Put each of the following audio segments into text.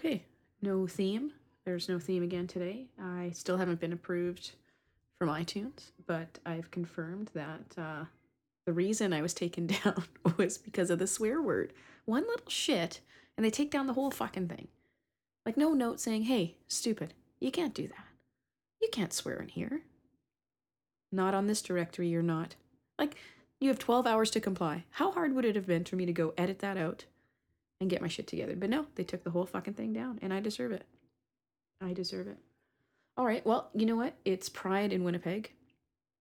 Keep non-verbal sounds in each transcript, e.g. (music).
Okay, no theme. There's no theme again today. I still haven't been approved from iTunes, but I've confirmed that uh, the reason I was taken (laughs) down was because of the swear word. One little shit, and they take down the whole fucking thing. Like, no note saying, hey, stupid, you can't do that. You can't swear in here. Not on this directory, you're not. Like, you have 12 hours to comply. How hard would it have been for me to go edit that out and get my shit together? But no, they took the whole fucking thing down, and I deserve it. I deserve it. All right, well, you know what? It's Pride in Winnipeg,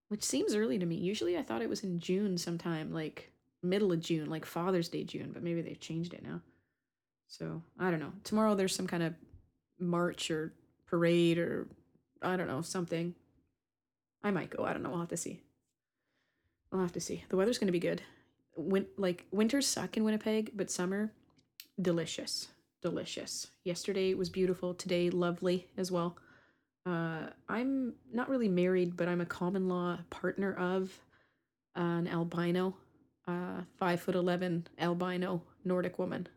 which seems early to me. Usually I thought it was in June sometime, like middle of June, like Father's Day June, but maybe they've changed it now. So I don't know. Tomorrow there's some kind of march or parade or I don't know, something. I might go. I don't know. I'll have to see. I'll have to see. The weather's going to be good. Win- like winters suck in Winnipeg, but summer, delicious. Delicious. Yesterday was beautiful. Today, lovely as well. Uh, I'm not really married, but I'm a common law partner of an albino, uh, five foot eleven albino Nordic woman,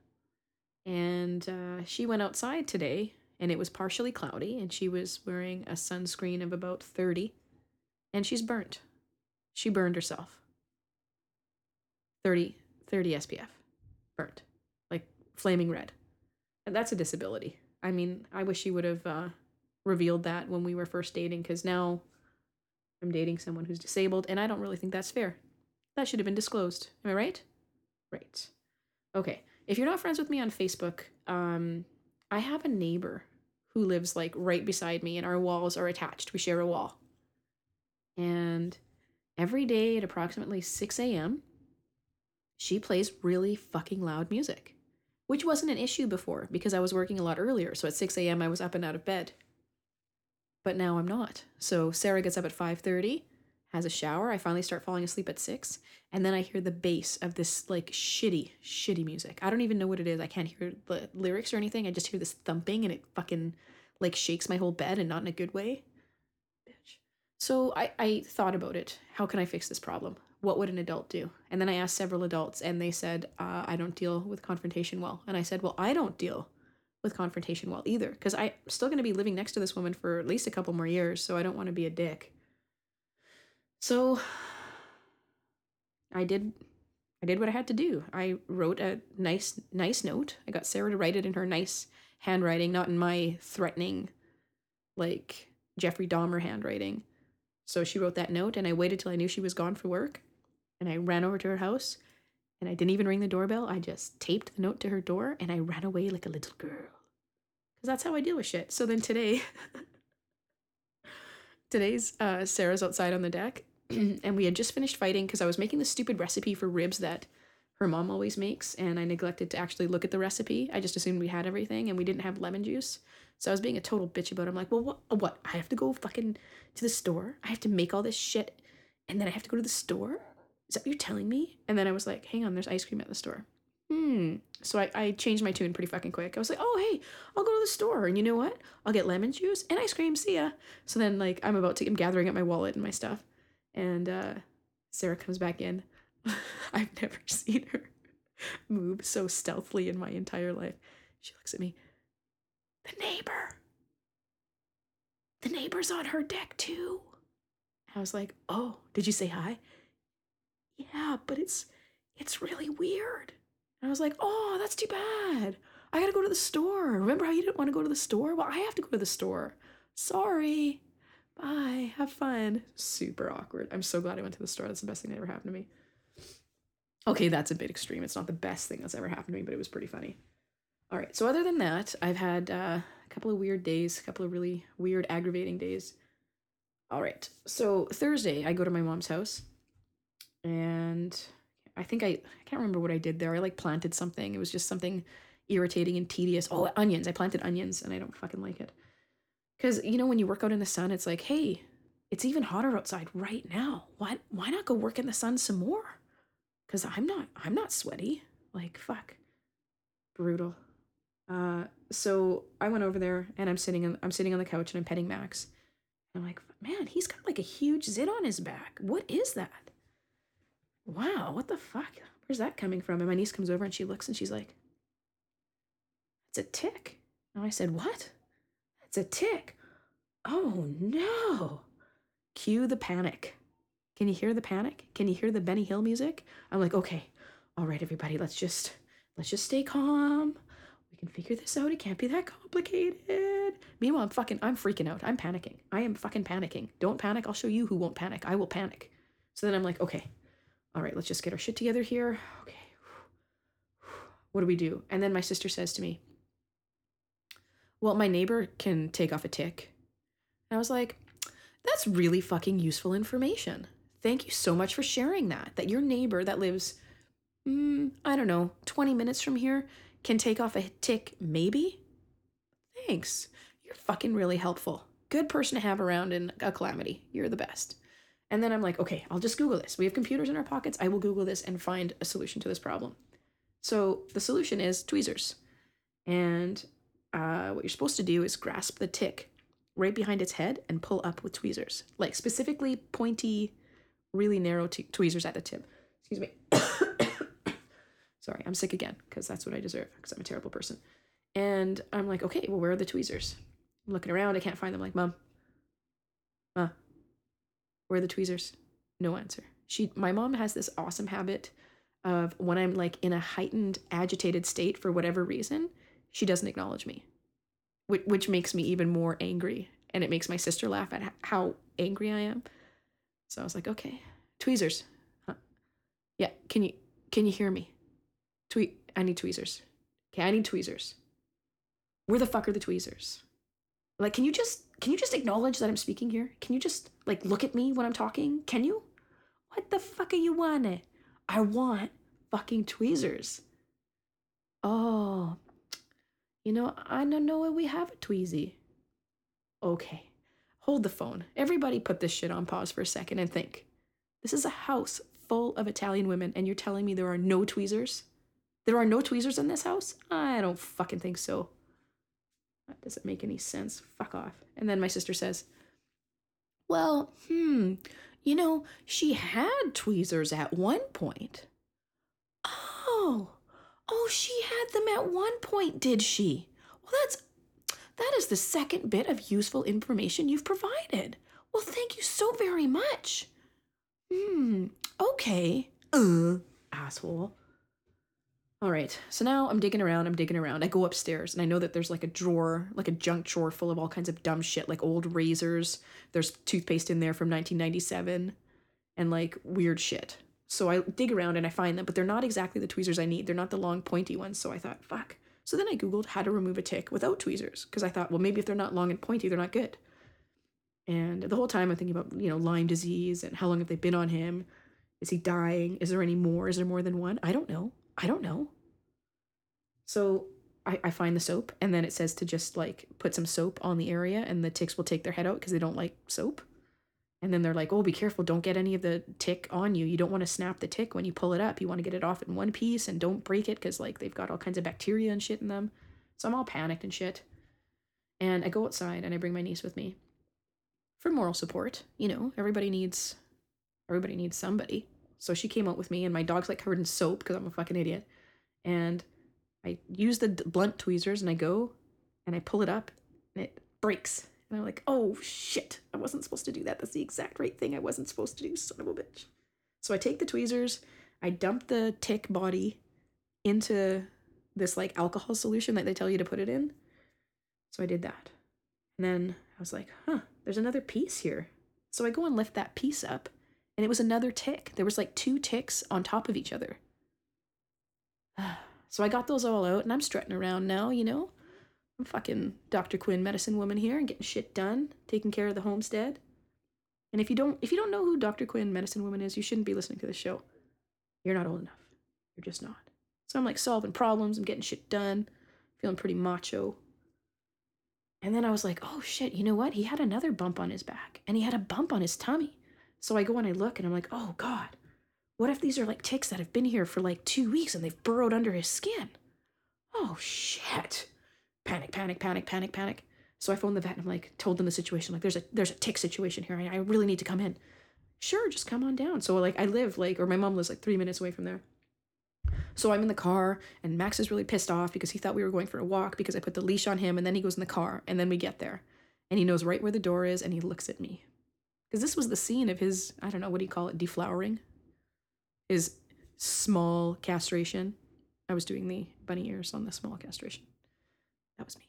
and uh, she went outside today, and it was partially cloudy, and she was wearing a sunscreen of about thirty, and she's burnt. She burned herself. 30, 30 SPF, burnt, flaming red. And that's a disability. I mean, I wish you would have uh, revealed that when we were first dating because now I'm dating someone who's disabled and I don't really think that's fair. That should have been disclosed. Am I right? Right. Okay. If you're not friends with me on Facebook, um, I have a neighbor who lives like right beside me and our walls are attached. We share a wall. And every day at approximately 6 a.m., she plays really fucking loud music, which wasn't an issue before because I was working a lot earlier. So at 6 a.m., I was up and out of bed but now I'm not. So Sarah gets up at 5:30, has a shower. I finally start falling asleep at 6, and then I hear the bass of this like shitty, shitty music. I don't even know what it is. I can't hear the lyrics or anything. I just hear this thumping and it fucking like shakes my whole bed and not in a good way. Bitch. So I I thought about it. How can I fix this problem? What would an adult do? And then I asked several adults and they said, uh, I don't deal with confrontation well. And I said, well, I don't deal with confrontation well either because I'm still going to be living next to this woman for at least a couple more years, so I don't want to be a dick. So I did I did what I had to do. I wrote a nice nice note. I got Sarah to write it in her nice handwriting, not in my threatening like Jeffrey Dahmer handwriting. So she wrote that note and I waited till I knew she was gone for work and I ran over to her house and I didn't even ring the doorbell. I just taped the note to her door and I ran away like a little girl. Because that's how I deal with shit. So then today, (laughs) today's uh, Sarah's outside on the deck (clears throat) and we had just finished fighting because I was making the stupid recipe for ribs that her mom always makes and I neglected to actually look at the recipe. I just assumed we had everything and we didn't have lemon juice. So I was being a total bitch about it. I'm like, well, what? What? I have to go fucking to the store. I have to make all this shit and then I have to go to the store is that you're telling me? And then I was like, hang on, there's ice cream at the store. Hmm. So I, I changed my tune pretty fucking quick. I was like, oh, hey, I'll go to the store. And you know what? I'll get lemon juice and ice cream. See ya. So then, like, I'm about to, I'm gathering up my wallet and my stuff. And uh, Sarah comes back in. (laughs) I've never (laughs) seen her move so stealthily in my entire life. She looks at me. The neighbor. The neighbor's on her deck too. I was like, oh, did you say hi? Yeah, but it's it's really weird. And I was like, oh, that's too bad. I gotta go to the store. Remember how you didn't want to go to the store? Well, I have to go to the store. Sorry. Bye. Have fun. Super awkward. I'm so glad I went to the store. That's the best thing that ever happened to me. Okay, that's a bit extreme. It's not the best thing that's ever happened to me, but it was pretty funny. All right. So other than that, I've had uh, a couple of weird days, a couple of really weird, aggravating days. All right. So Thursday, I go to my mom's house and I think I I can't remember what I did there. I like planted something. It was just something irritating and tedious. Oh, onions. I planted onions and I don't fucking like it. Cuz you know when you work out in the sun, it's like, "Hey, it's even hotter outside right now. Why why not go work in the sun some more?" Cuz I'm not I'm not sweaty. Like, fuck. Brutal. Uh so I went over there and I'm sitting on I'm sitting on the couch and I'm petting Max. I'm like, "Man, he's got like a huge zit on his back. What is that?" Wow, what the fuck? Where's that coming from? And my niece comes over and she looks and she's like, it's a tick. And I said, What? That's a tick. Oh no. Cue the panic. Can you hear the panic? Can you hear the Benny Hill music? I'm like, okay, all right, everybody, let's just let's just stay calm. We can figure this out. It can't be that complicated. Meanwhile, I'm fucking I'm freaking out. I'm panicking. I am fucking panicking. Don't panic. I'll show you who won't panic. I will panic. So then I'm like, okay, all right, let's just get our shit together here. Okay. What do we do? And then my sister says to me, Well, my neighbor can take off a tick. And I was like, That's really fucking useful information. Thank you so much for sharing that. That your neighbor that lives, mm, I don't know, 20 minutes from here can take off a tick, maybe? Thanks. You're fucking really helpful. Good person to have around in a calamity. You're the best. And then I'm like, okay, I'll just Google this. We have computers in our pockets. I will Google this and find a solution to this problem. So the solution is tweezers. And uh, what you're supposed to do is grasp the tick right behind its head and pull up with tweezers, like specifically pointy, really narrow t- tweezers at the tip. Excuse me. (coughs) Sorry, I'm sick again because that's what I deserve because I'm a terrible person. And I'm like, okay, well, where are the tweezers? I'm looking around, I can't find them. Like, mom, ma, where are the tweezers? No answer. She, my mom has this awesome habit of when I'm like in a heightened, agitated state for whatever reason, she doesn't acknowledge me, which, which makes me even more angry. And it makes my sister laugh at how angry I am. So I was like, okay, tweezers. Huh. Yeah, can you can you hear me? Tweet. I need tweezers. Okay, I need tweezers. Where the fuck are the tweezers? Like, can you just can you just acknowledge that I'm speaking here? Can you just like look at me when I'm talking? Can you? What the fuck are you wanting? I want fucking tweezers. Oh, you know, I don't know where we have a tweezy. Okay, hold the phone. Everybody put this shit on pause for a second and think. This is a house full of Italian women, and you're telling me there are no tweezers? There are no tweezers in this house? I don't fucking think so. That doesn't make any sense. Fuck off. And then my sister says, Well, hmm, you know, she had tweezers at one point. Oh, oh, she had them at one point, did she? Well, that's that is the second bit of useful information you've provided. Well, thank you so very much. Hmm, okay. Uh, asshole. All right, so now I'm digging around, I'm digging around. I go upstairs and I know that there's like a drawer, like a junk drawer full of all kinds of dumb shit, like old razors. There's toothpaste in there from 1997 and like weird shit. So I dig around and I find them, but they're not exactly the tweezers I need. They're not the long pointy ones. So I thought, fuck. So then I Googled how to remove a tick without tweezers because I thought, well, maybe if they're not long and pointy, they're not good. And the whole time I'm thinking about, you know, Lyme disease and how long have they been on him? Is he dying? Is there any more? Is there more than one? I don't know. I don't know. So I, I find the soap and then it says to just like put some soap on the area and the ticks will take their head out because they don't like soap. And then they're like, oh, be careful. Don't get any of the tick on you. You don't want to snap the tick when you pull it up. You want to get it off in one piece and don't break it because like they've got all kinds of bacteria and shit in them. So I'm all panicked and shit. And I go outside and I bring my niece with me for moral support. You know, everybody needs everybody needs somebody. So she came out with me, and my dog's like covered in soap because I'm a fucking idiot. And I use the blunt tweezers and I go and I pull it up and it breaks. And I'm like, oh shit, I wasn't supposed to do that. That's the exact right thing I wasn't supposed to do, son of a bitch. So I take the tweezers, I dump the tick body into this like alcohol solution that they tell you to put it in. So I did that. And then I was like, huh, there's another piece here. So I go and lift that piece up and it was another tick. There was like two ticks on top of each other. (sighs) So I got those all out and I'm strutting around now, you know. I'm fucking Dr. Quinn medicine woman here and getting shit done, taking care of the homestead. And if you don't if you don't know who Dr. Quinn medicine woman is, you shouldn't be listening to this show. You're not old enough. You're just not. So I'm like solving problems, I'm getting shit done, feeling pretty macho. And then I was like, oh shit, you know what? He had another bump on his back and he had a bump on his tummy. So I go and I look and I'm like, oh God, what if these are like ticks that have been here for like two weeks and they've burrowed under his skin? Oh shit. Panic, panic, panic, panic, panic. So I phoned the vet and I'm like, told them the situation. Like, there's a there's a tick situation here. I, I really need to come in. Sure, just come on down. So like I live like or my mom lives like three minutes away from there. So I'm in the car, and Max is really pissed off because he thought we were going for a walk because I put the leash on him, and then he goes in the car, and then we get there. And he knows right where the door is, and he looks at me. Because this was the scene of his, I don't know, what do you call it, deflowering? His small castration. I was doing the bunny ears on the small castration. That was me.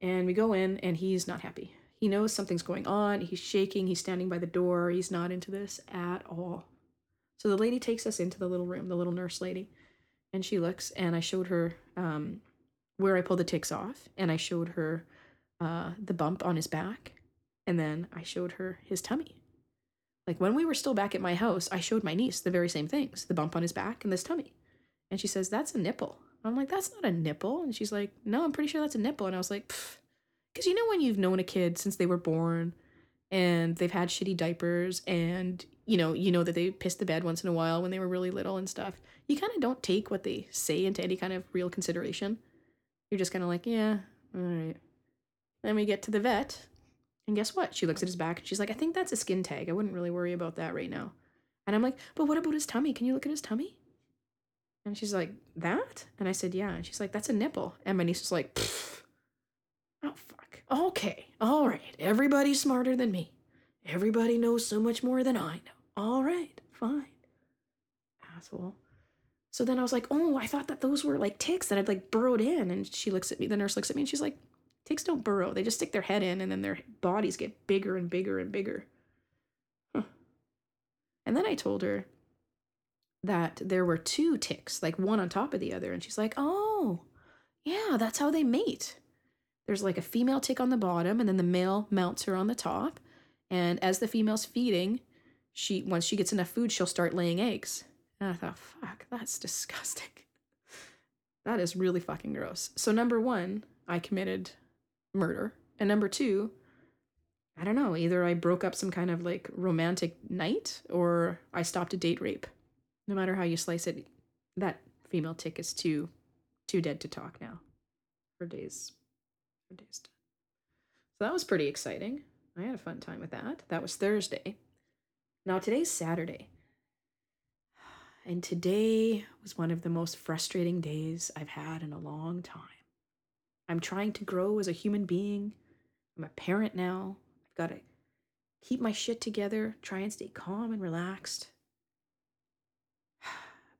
And we go in, and he's not happy. He knows something's going on. He's shaking. He's standing by the door. He's not into this at all. So the lady takes us into the little room, the little nurse lady, and she looks, and I showed her um, where I pulled the ticks off, and I showed her uh, the bump on his back, and then I showed her his tummy. Like when we were still back at my house, I showed my niece the very same things the bump on his back and this tummy. And she says, That's a nipple. I'm like, That's not a nipple. And she's like, No, I'm pretty sure that's a nipple. And I was like, Because you know, when you've known a kid since they were born and they've had shitty diapers and you know, you know that they pissed the bed once in a while when they were really little and stuff. You kind of don't take what they say into any kind of real consideration. You're just kind of like, yeah, all right. Then we get to the vet, and guess what? She looks at his back and she's like, I think that's a skin tag. I wouldn't really worry about that right now. And I'm like, but what about his tummy? Can you look at his tummy? And she's like, that? And I said, yeah. And she's like, that's a nipple. And my niece was like, oh, fuck. Okay. All right. Everybody's smarter than me. Everybody knows so much more than I know. All right. Fine. Asshole. So then I was like, oh, I thought that those were like ticks that had like burrowed in. And she looks at me, the nurse looks at me and she's like, ticks don't burrow. They just stick their head in and then their bodies get bigger and bigger and bigger. Huh. And then I told her that there were two ticks, like one on top of the other. And she's like, oh, yeah, that's how they mate. There's like a female tick on the bottom and then the male mounts her on the top. And as the female's feeding, she once she gets enough food, she'll start laying eggs. And I thought, fuck, that's (laughs) disgusting. that is really fucking gross. So number one, I committed murder. And number two, I don't know, either I broke up some kind of like romantic night or I stopped a date rape. No matter how you slice it, that female tick is too too dead to talk now. For days. For days. So that was pretty exciting. I had a fun time with that. That was Thursday. Now today's Saturday. (sighs) And today was one of the most frustrating days I've had in a long time. I'm trying to grow as a human being. I'm a parent now. I've got to keep my shit together, try and stay calm and relaxed. (sighs)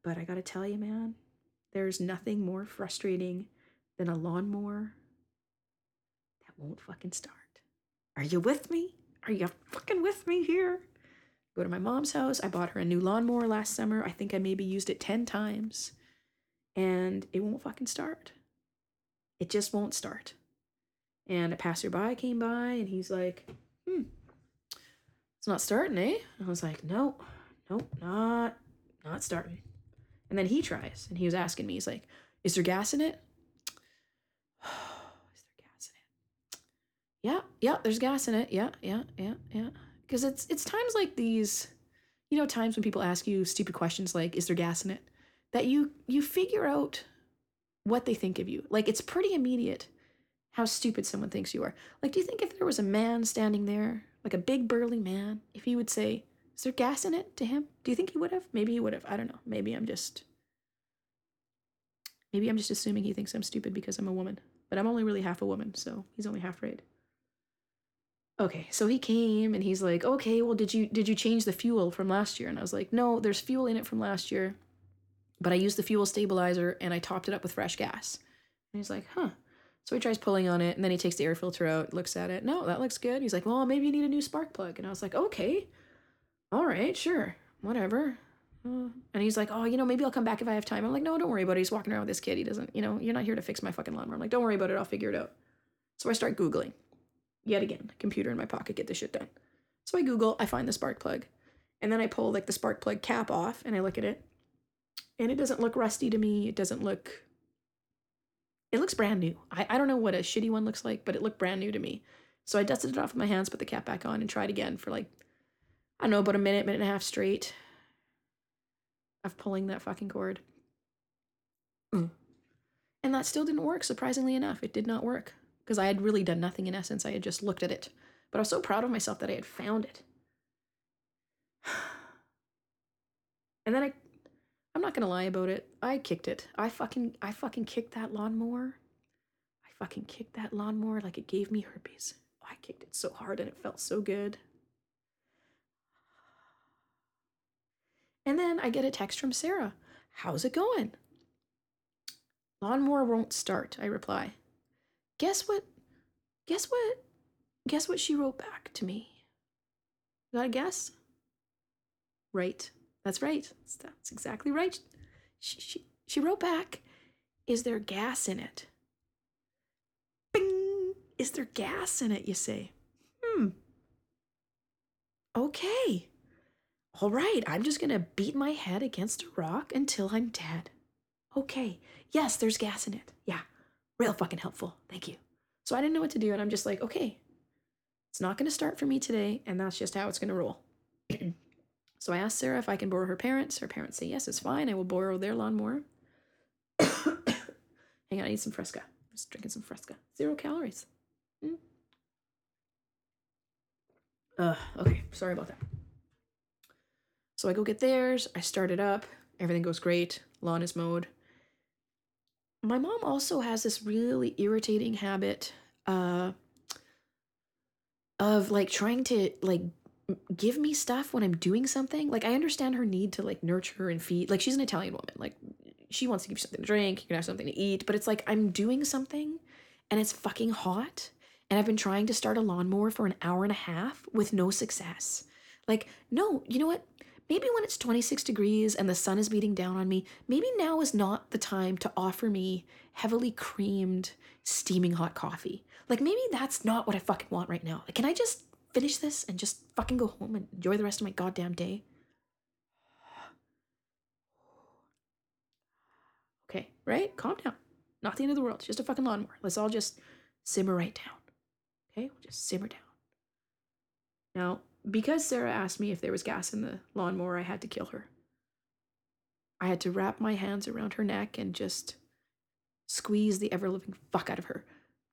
But I got to tell you, man, there's nothing more frustrating than a lawnmower that won't fucking start. Are you with me? Are you fucking with me here? Go to my mom's house. I bought her a new lawnmower last summer. I think I maybe used it 10 times. And it won't fucking start. It just won't start. And a passerby came by and he's like, hmm, it's not starting, eh? I was like, no, nope, not, not starting. And then he tries and he was asking me, he's like, is there gas in it? (sighs) is there gas in it? yeah, yeah, there's gas in it. Yeah, yeah, yeah, yeah. Because it's it's times like these, you know, times when people ask you stupid questions like, "Is there gas in it?" That you you figure out what they think of you. Like it's pretty immediate how stupid someone thinks you are. Like, do you think if there was a man standing there, like a big burly man, if he would say, "Is there gas in it?" to him, do you think he would have? Maybe he would have. I don't know. Maybe I'm just. Maybe I'm just assuming he thinks I'm stupid because I'm a woman. But I'm only really half a woman, so he's only half right. Okay, so he came and he's like, "Okay, well, did you did you change the fuel from last year?" And I was like, "No, there's fuel in it from last year, but I used the fuel stabilizer and I topped it up with fresh gas." And he's like, "Huh." So he tries pulling on it and then he takes the air filter out, looks at it. No, that looks good. He's like, "Well, maybe you need a new spark plug." And I was like, "Okay, all right, sure, whatever." And he's like, "Oh, you know, maybe I'll come back if I have time." I'm like, "No, don't worry about it. He's walking around with this kid. He doesn't, you know, you're not here to fix my fucking lawnmower." I'm like, "Don't worry about it. I'll figure it out." So I start googling yet again, computer in my pocket, get this shit done. So I Google, I find the spark plug, and then I pull like the spark plug cap off and I look at it, and it doesn't look rusty to me. It doesn't look. It looks brand new. I, I don't know what a shitty one looks like, but it looked brand new to me. So I dusted it off with my hands, put the cap back on, and tried again for like, I don't know, about a minute, minute and a half straight of pulling that fucking cord. Mm. And that still didn't work, surprisingly enough. It did not work because I had really done nothing in essence. I had just looked at it. But I was so proud of myself that I had found it. (sighs) And then I I'm not gonna lie about it. I kicked it. I fucking I fucking kicked that lawnmower. I fucking kicked that lawnmower like it gave me herpes. I kicked it so hard and it felt so good. And then I get a text from Sarah. How's it going? Lawnmower won't start, I reply. Guess what? Guess what? Guess what she wrote back to me? Got a guess? Right. That's right. That's, exactly right. She, she, she wrote back, Is there gas in it? Bing! Is there gas in it, you say? Hmm. Okay. All right, I'm just gonna beat my head against a rock until I'm dead. Okay. Yes, there's gas in it. Yeah. Real fucking helpful. Thank you. So I didn't know what to do, and I'm just like, okay, it's not gonna start for me today, and that's just how it's gonna roll. (clears throat) So I asked Sarah if I can borrow her parents. Her parents say, yes, it's fine. I will borrow their lawnmower. (coughs) Hang on, I need some Fresca. Just drinking some Fresca. Zero calories. Hmm? Uh, okay, sorry about that. So I go get theirs. I start it up. Everything goes great. Lawn is mowed. My mom also has this really irritating habit uh, of like trying to like give me stuff when I'm doing something. Like I understand her need to like nurture and feed. Like she's an Italian woman. Like she wants to give you something to drink, you can have something to eat, but it's like I'm doing something and it's fucking hot and I've been trying to start a lawnmower for an hour and a half with no success. Like, no, you know what? Maybe when it's 26 degrees and the sun is beating down on me, maybe now is not the time to offer me heavily creamed, steaming hot coffee. Like, maybe that's not what I fucking want right now. Like, can I just finish this and just fucking go home and enjoy the rest of my goddamn day? Okay, right? Calm down. Not the end of the world. It's just a fucking lawnmower. Let's all just simmer right down. Okay? We'll just simmer down. Now, because Sarah asked me if there was gas in the lawnmower, I had to kill her. I had to wrap my hands around her neck and just squeeze the ever living fuck out of her.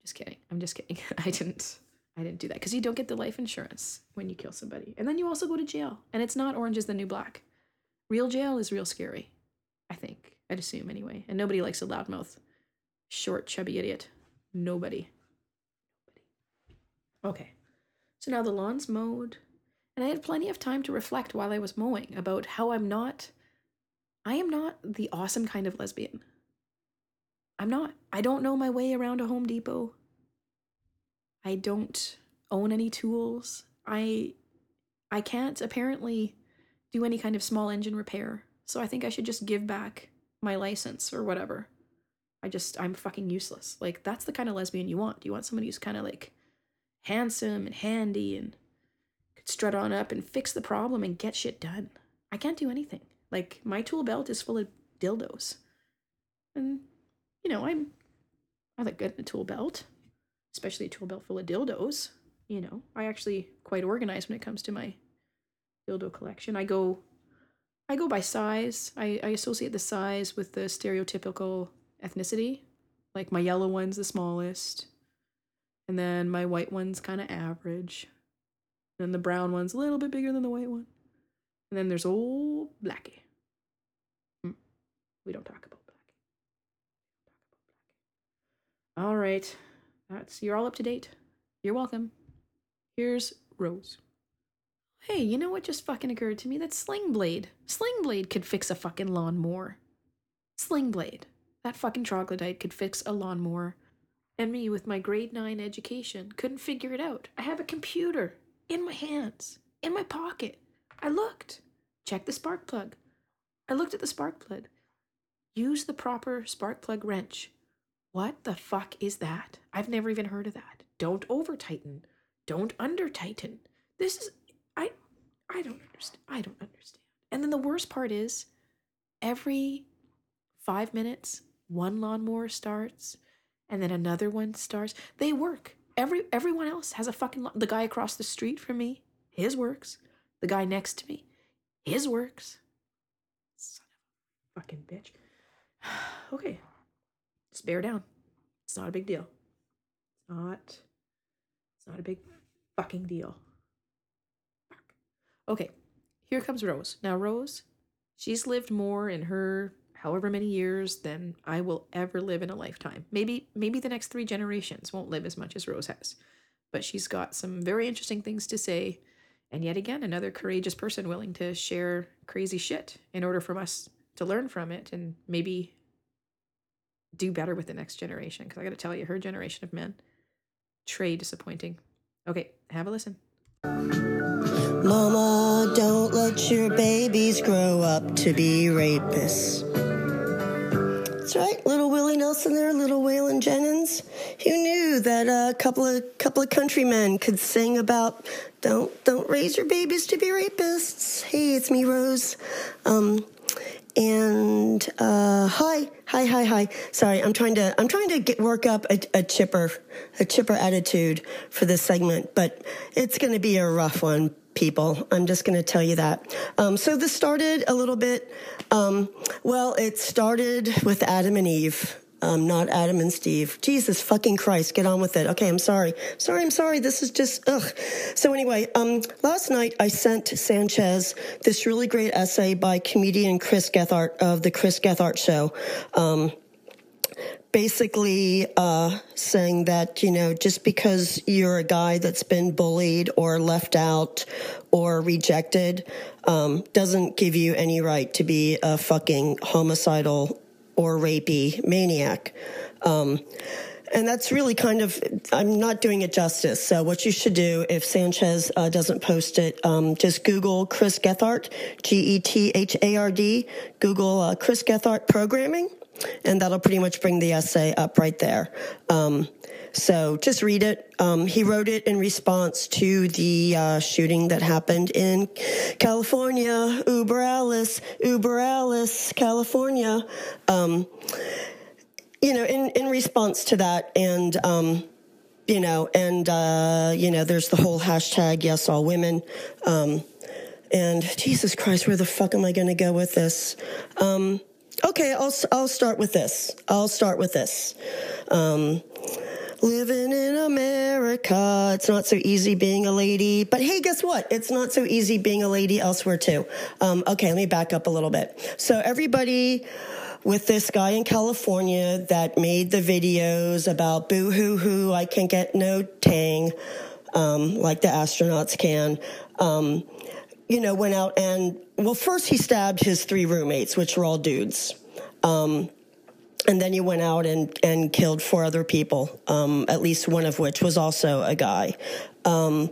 Just kidding. I'm just kidding. (laughs) I didn't. I didn't do that because you don't get the life insurance when you kill somebody. And then you also go to jail. And it's not Orange is the New Black. Real jail is real scary, I think. I'd assume anyway. And nobody likes a loudmouth, short, chubby idiot. Nobody. Nobody. Okay. So now the lawn's mowed. And I had plenty of time to reflect while I was mowing about how I'm not. I am not the awesome kind of lesbian. I'm not. I don't know my way around a Home Depot. I don't own any tools. I I can't apparently do any kind of small engine repair. So I think I should just give back my license or whatever. I just I'm fucking useless. Like that's the kind of lesbian you want. You want somebody who's kind of like handsome and handy and could strut on up and fix the problem and get shit done. I can't do anything. Like my tool belt is full of dildos. And you know, I'm I look good in a tool belt especially a tool belt full of dildos. You know, I actually quite organized when it comes to my dildo collection. I go I go by size. I, I associate the size with the stereotypical ethnicity. Like my yellow one's the smallest. And then my white one's kind of average. And the brown one's a little bit bigger than the white one. And then there's old Blackie. Hmm. We don't talk about Blackie. All right. That's you're all up to date. You're welcome. Here's Rose. Hey, you know what just fucking occurred to me? That Sling Blade. Sling Blade could fix a fucking lawnmower. Sling Blade. That fucking troglodyte could fix a lawnmower. And me, with my grade 9 education, couldn't figure it out. I have a computer in my hands, in my pocket. I looked. Check the spark plug. I looked at the spark plug. Use the proper spark plug wrench. What the fuck is that? I've never even heard of that. Don't over tighten. Don't under tighten. This is I I don't understand. I don't understand. And then the worst part is every 5 minutes one lawnmower starts and then another one starts. They work. Every everyone else has a fucking the guy across the street from me, his works. The guy next to me, his works. Son of a fucking bitch. (sighs) okay. Just bear down. It's not a big deal. It's not. It's not a big fucking deal. Okay, here comes Rose. Now, Rose, She's lived more in her however many years than I will ever live in a lifetime. Maybe maybe the next 3 generations won't live as much as Rose has. But she's got some very interesting things to say and yet again another courageous person willing to share crazy shit in order for us to learn from it and maybe do better with the next generation because I got to tell you her generation of men trade disappointing. Okay, have a listen. Mama, don't let your babies grow up to be rapists. That's right, little Willie Nelson there, little Waylon Jennings. Who knew that a couple of couple of countrymen could sing about don't don't raise your babies to be rapists. Hey, it's me, Rose. Um, and uh, hi, hi, hi, hi. Sorry, I'm trying to I'm trying to get work up a, a chipper a chipper attitude for this segment, but it's going to be a rough one, people. I'm just going to tell you that. Um, so this started a little bit. Um, well, it started with Adam and Eve um, not Adam and Steve. Jesus fucking Christ, get on with it. Okay, I'm sorry. Sorry, I'm sorry. This is just, ugh. So anyway, um, last night I sent Sanchez this really great essay by comedian Chris Gethard of the Chris Gethard Show. Um, basically uh, saying that you know just because you're a guy that's been bullied or left out or rejected um, doesn't give you any right to be a fucking homicidal or rapey maniac. Um, and that's really kind of, I'm not doing it justice. So what you should do if Sanchez uh, doesn't post it, um, just Google Chris Gethard, G-E-T-H-A-R-D, Google uh, Chris Gethard programming, and that'll pretty much bring the essay up right there. Um, so just read it. Um, he wrote it in response to the uh, shooting that happened in California, Uber Alice, Uber Alice, California. Um, you know, in, in response to that, and um, you know, and uh, you know, there's the whole hashtag Yes All Women. Um, and Jesus Christ, where the fuck am I going to go with this? Um, okay, I'll I'll start with this. I'll start with this. Um, Living in America, it's not so easy being a lady. But hey, guess what? It's not so easy being a lady elsewhere too. Um, okay, let me back up a little bit. So everybody with this guy in California that made the videos about boo hoo hoo, I can't get no tang, um, like the astronauts can. Um, you know, went out and, well, first he stabbed his three roommates, which were all dudes. Um, and then he went out and, and killed four other people, um, at least one of which was also a guy. Um,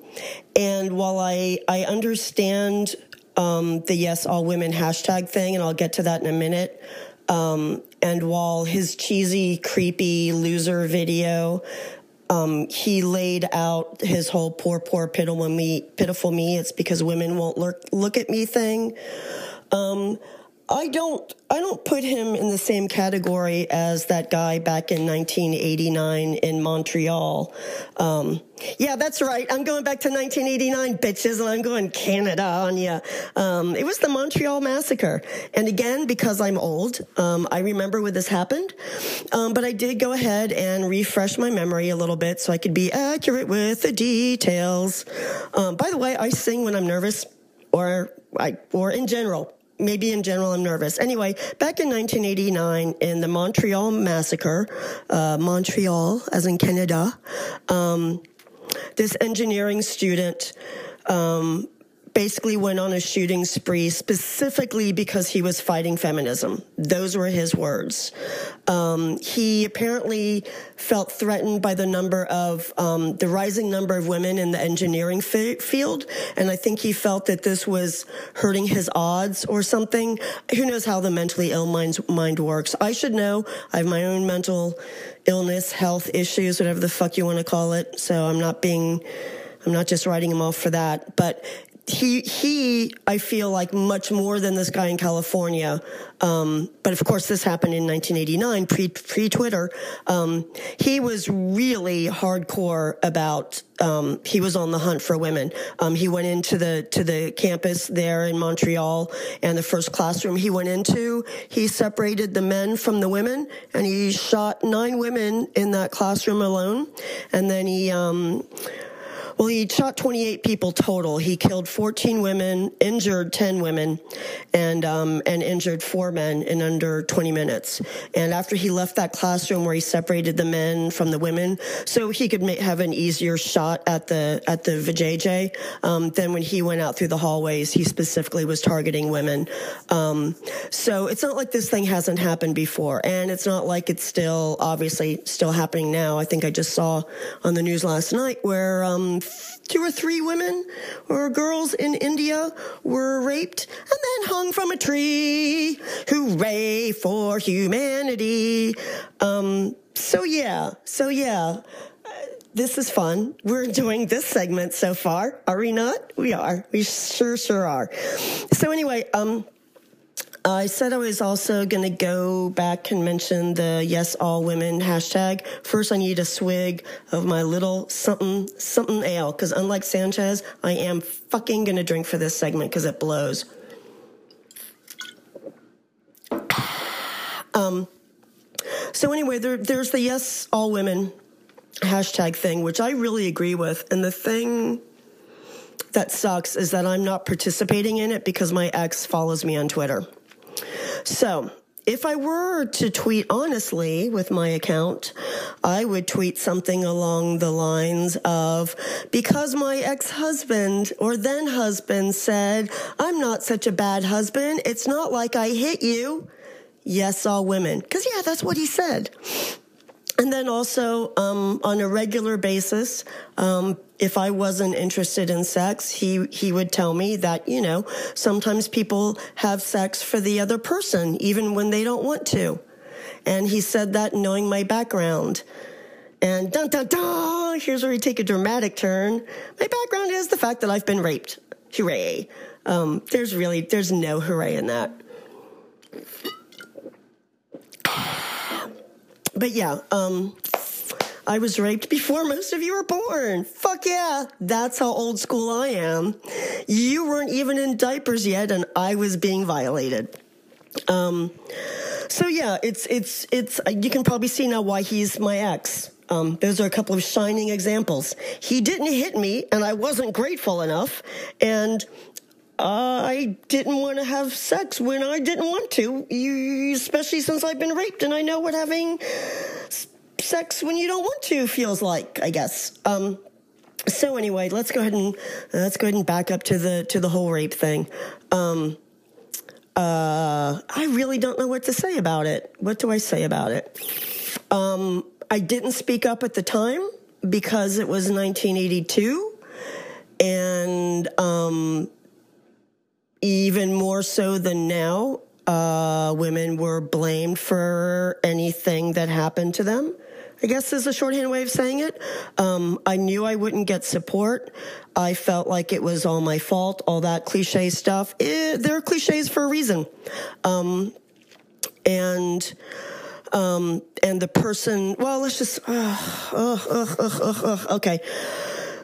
and while I, I understand um, the yes, all women hashtag thing, and I'll get to that in a minute, um, and while his cheesy, creepy loser video, um, he laid out his whole poor, poor, pitiful me, pitiful me, it's because women won't look, look at me thing. I don't I don't put him in the same category as that guy back in 1989 in Montreal. Um, yeah, that's right. I'm going back to 1989, bitches, and I'm going Canada on you. Um, it was the Montreal massacre, and again, because I'm old, um, I remember when this happened. Um, but I did go ahead and refresh my memory a little bit so I could be accurate with the details. Um, by the way, I sing when I'm nervous, or I, or in general maybe in general I'm nervous. Anyway, back in 1989 in the Montreal massacre, uh, Montreal as in Canada, um, this engineering student um, basically went on a shooting spree specifically because he was fighting feminism. Those were his words. Um, he apparently felt threatened by the number of um, the rising number of women in the engineering f- field, and I think he felt that this was hurting his odds or something. Who knows how the mentally ill mind, mind works? I should know. I have my own mental illness, health issues, whatever the fuck you want to call it. So I'm not being I'm not just writing him off for that, but he he I feel like much more than this guy in California. Um, but of course, this happened in 1989, pre pre Twitter. Um, he was really hardcore about. Um, he was on the hunt for women. Um, he went into the to the campus there in Montreal, and the first classroom he went into, he separated the men from the women, and he shot nine women in that classroom alone, and then he um, Well, he shot 28 people total. He killed 14 women, injured 10 women, and um, and injured four men in under 20 minutes. And after he left that classroom where he separated the men from the women, so he could have an easier shot at the at the vajayjay, um, then when he went out through the hallways, he specifically was targeting women. Um, so it's not like this thing hasn't happened before, and it's not like it's still obviously still happening now. I think I just saw on the news last night where um, two or three women or girls in India were raped and then hung from a tree. Hooray for humanity. Um, so yeah, so yeah. Uh, this is fun. We're enjoying this segment so far. Are we not? We are. We sure, sure are. So anyway, um, I said I was also going to go back and mention the yes all women hashtag. First, I need a swig of my little something something ale because unlike Sanchez, I am fucking going to drink for this segment because it blows. (sighs) Um. So anyway, there, there's the yes all women hashtag thing, which I really agree with, and the thing that sucks is that I'm not participating in it because my ex follows me on Twitter. So, if I were to tweet honestly with my account, I would tweet something along the lines of, because my ex-husband or then husband said, I'm not such a bad husband. It's not like I hit you. Yes, all women. Cause yeah, that's what he said. And then also, um, on a regular basis, um, if I wasn't interested in sex, he, he would tell me that, you know, sometimes people have sex for the other person, even when they don't want to. And he said that knowing my background. And dun dun dun, here's where we take a dramatic turn. My background is the fact that I've been raped. Hooray. Um, there's really, there's no hooray in that. But yeah, um, I was raped before most of you were born. Fuck yeah. That's how old school I am. You weren't even in diapers yet and I was being violated. Um, so yeah, it's, it's, it's, you can probably see now why he's my ex. Um, those are a couple of shining examples. He didn't hit me and I wasn't grateful enough. And I didn't want to have sex when I didn't want to, you, especially since I've been raped and I know what having sex when you don't want to feels like, I guess. Um, so anyway, let's go ahead and let's go ahead and back up to the to the whole rape thing. Um, uh, I really don't know what to say about it. What do I say about it? Um, I didn't speak up at the time because it was 1982, and um, even more so than now, uh, women were blamed for anything that happened to them. I guess is a shorthand way of saying it. Um, I knew I wouldn't get support. I felt like it was all my fault, all that cliche stuff. It, they're cliches for a reason. Um, and, um, and the person, well, let's just, uh, okay.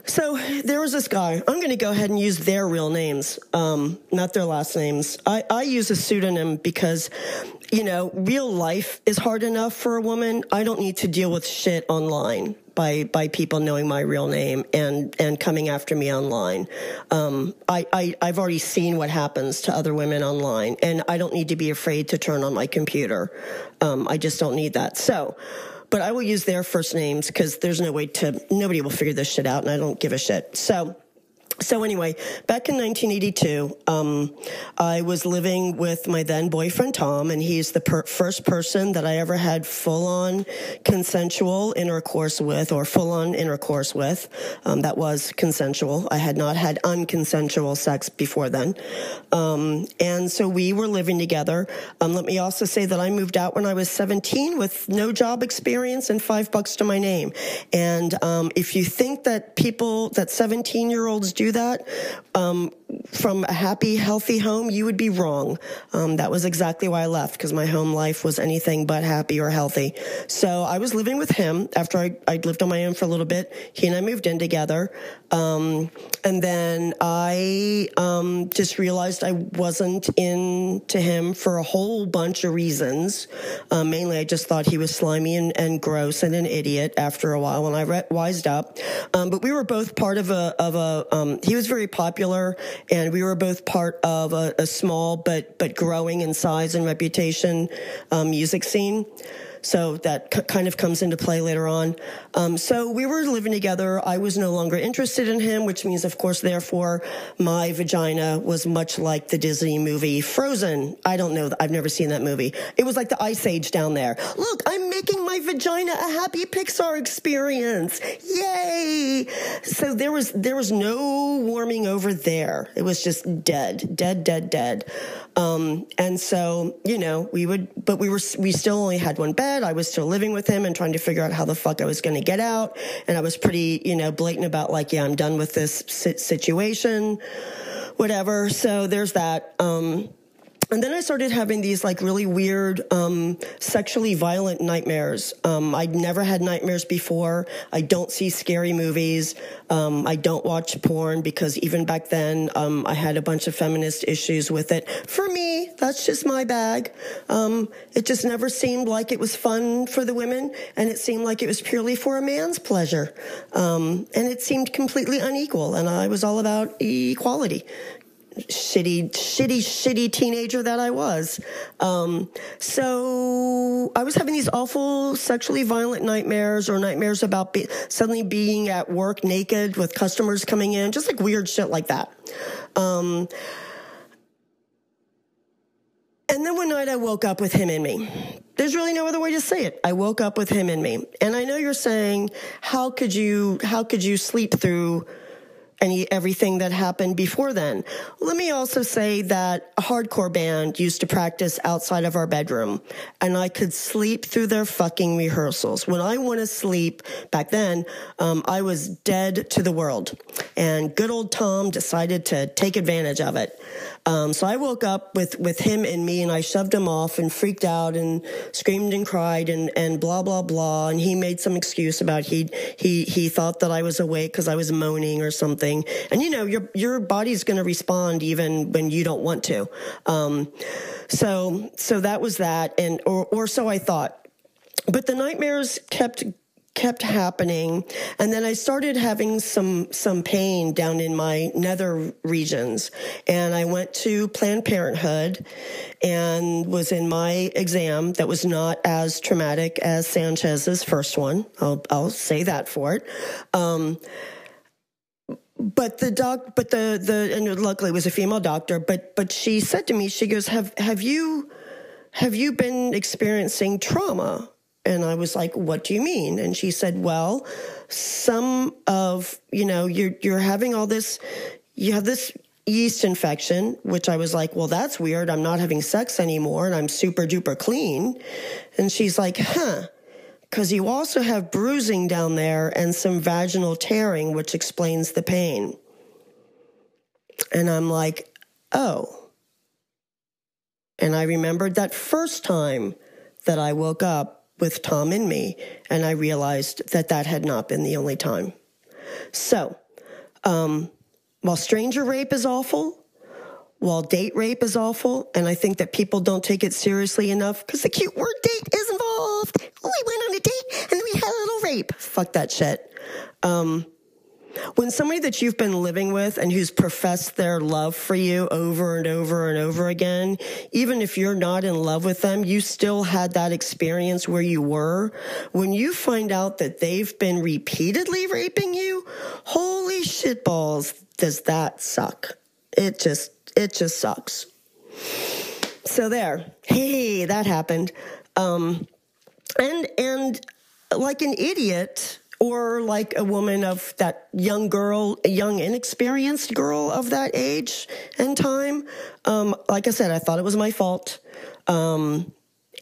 So there was this guy. I'm going to go ahead and use their real names, um, not their last names. I, I use a pseudonym because, you know, real life is hard enough for a woman. I don't need to deal with shit online by by people knowing my real name and and coming after me online. Um, I, I I've already seen what happens to other women online, and I don't need to be afraid to turn on my computer. Um, I just don't need that. So but I will use their first names because there's no way to, nobody will figure this shit out and I don't give a shit. So, so anyway, back in 1982, um, I was living with my then boyfriend Tom, and he's the per- first person that I ever had full on consensual intercourse with, or full on intercourse with. Um, that was consensual. I had not had unconsensual sex before then, um, and so we were living together. Um, let me also say that I moved out when I was 17 with no job experience and five bucks to my name. And um, if you think that people, that 17 year olds do that, um, from a happy, healthy home, you would be wrong. Um, that was exactly why I left because my home life was anything but happy or healthy. So I was living with him after I, I lived on my own for a little bit. He and I moved in together. Um, and then I um, just realized I wasn't into him for a whole bunch of reasons. Uh, mainly, I just thought he was slimy and, and, gross and an idiot after a while when I re- wised up. Um, but we were both part of a, of a um, he was very popular and we were both part of a, a small but, but growing in size and reputation um, music scene. So that c- kind of comes into play later on. Um, so we were living together. I was no longer interested in him, which means, of course, therefore, my vagina was much like the Disney movie Frozen. I don't know. I've never seen that movie. It was like the Ice Age down there. Look, I'm making my vagina a happy Pixar experience. Yay! So there was there was no warming over there. It was just dead, dead, dead, dead. Um, and so you know we would, but we were we still only had one bed. I was still living with him and trying to figure out how the fuck I was going to get out. And I was pretty, you know, blatant about like, yeah, I'm done with this situation, whatever. So there's that. Um, and then I started having these like really weird, um, sexually violent nightmares. Um, I'd never had nightmares before. I don't see scary movies. Um, I don't watch porn because even back then, um, I had a bunch of feminist issues with it. For me, that's just my bag. Um, it just never seemed like it was fun for the women, and it seemed like it was purely for a man's pleasure. Um, and it seemed completely unequal, and I was all about equality shitty, shitty, shitty teenager that I was. Um, so I was having these awful sexually violent nightmares or nightmares about be- suddenly being at work naked with customers coming in, just like weird shit like that. Um, and then one night I woke up with him in me. There's really no other way to say it. I woke up with him in me. And I know you're saying, how could you, how could you sleep through any everything that happened before then. Let me also say that a hardcore band used to practice outside of our bedroom, and I could sleep through their fucking rehearsals. When I went to sleep back then, um, I was dead to the world, and good old Tom decided to take advantage of it. Um, so I woke up with with him and me, and I shoved him off and freaked out and screamed and cried and and blah blah blah. And he made some excuse about he he he thought that I was awake because I was moaning or something. And you know your your body's going to respond even when you don't want to. Um, so so that was that, and or or so I thought. But the nightmares kept kept happening. And then i started having some some pain down in my nether regions. And i went to planned parenthood and was in my exam that was not as traumatic as sanchez's first one. I'll, I'll say that for it. Um, but the doc but the the and luckily it was a female doctor but but she said to me she goes have have you have you been experiencing trauma and I was like, what do you mean? And she said, well, some of, you know, you're, you're having all this, you have this yeast infection, which I was like, well, that's weird. I'm not having sex anymore and I'm super duper clean. And she's like, huh. Cause you also have bruising down there and some vaginal tearing, which explains the pain. And I'm like, oh. And I remembered that first time that I woke up with Tom and me, and I realized that that had not been the only time. So, um, while stranger rape is awful, while date rape is awful, and I think that people don't take it seriously enough because the cute word date is involved. We went on a date and then we had a little rape. Fuck that shit. Um, when somebody that you've been living with and who's professed their love for you over and over and over again, even if you're not in love with them, you still had that experience where you were. When you find out that they've been repeatedly raping you, holy shitballs, does that suck? It just, it just sucks. So there, hey, that happened. Um, and, and like an idiot, or like a woman of that young girl, a young inexperienced girl of that age and time. Um, like I said, I thought it was my fault. Um,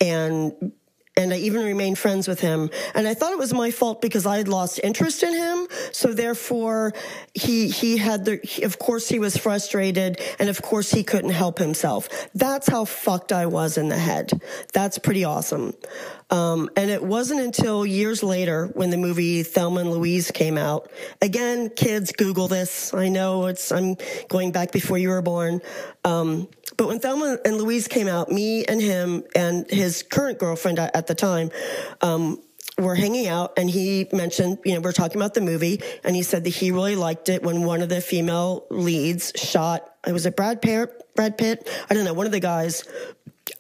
and and I even remained friends with him. And I thought it was my fault because I had lost interest in him, So therefore, he he had the. He, of course, he was frustrated, and of course, he couldn't help himself. That's how fucked I was in the head. That's pretty awesome. Um, and it wasn't until years later when the movie Thelma and Louise came out. Again, kids, Google this. I know it's I'm going back before you were born. Um, but when Thelma and Louise came out, me and him and his current girlfriend at the time. Um, were hanging out and he mentioned, you know, we are talking about the movie and he said that he really liked it when one of the female leads shot, it was a Brad Pitt, Brad Pitt, I don't know, one of the guys,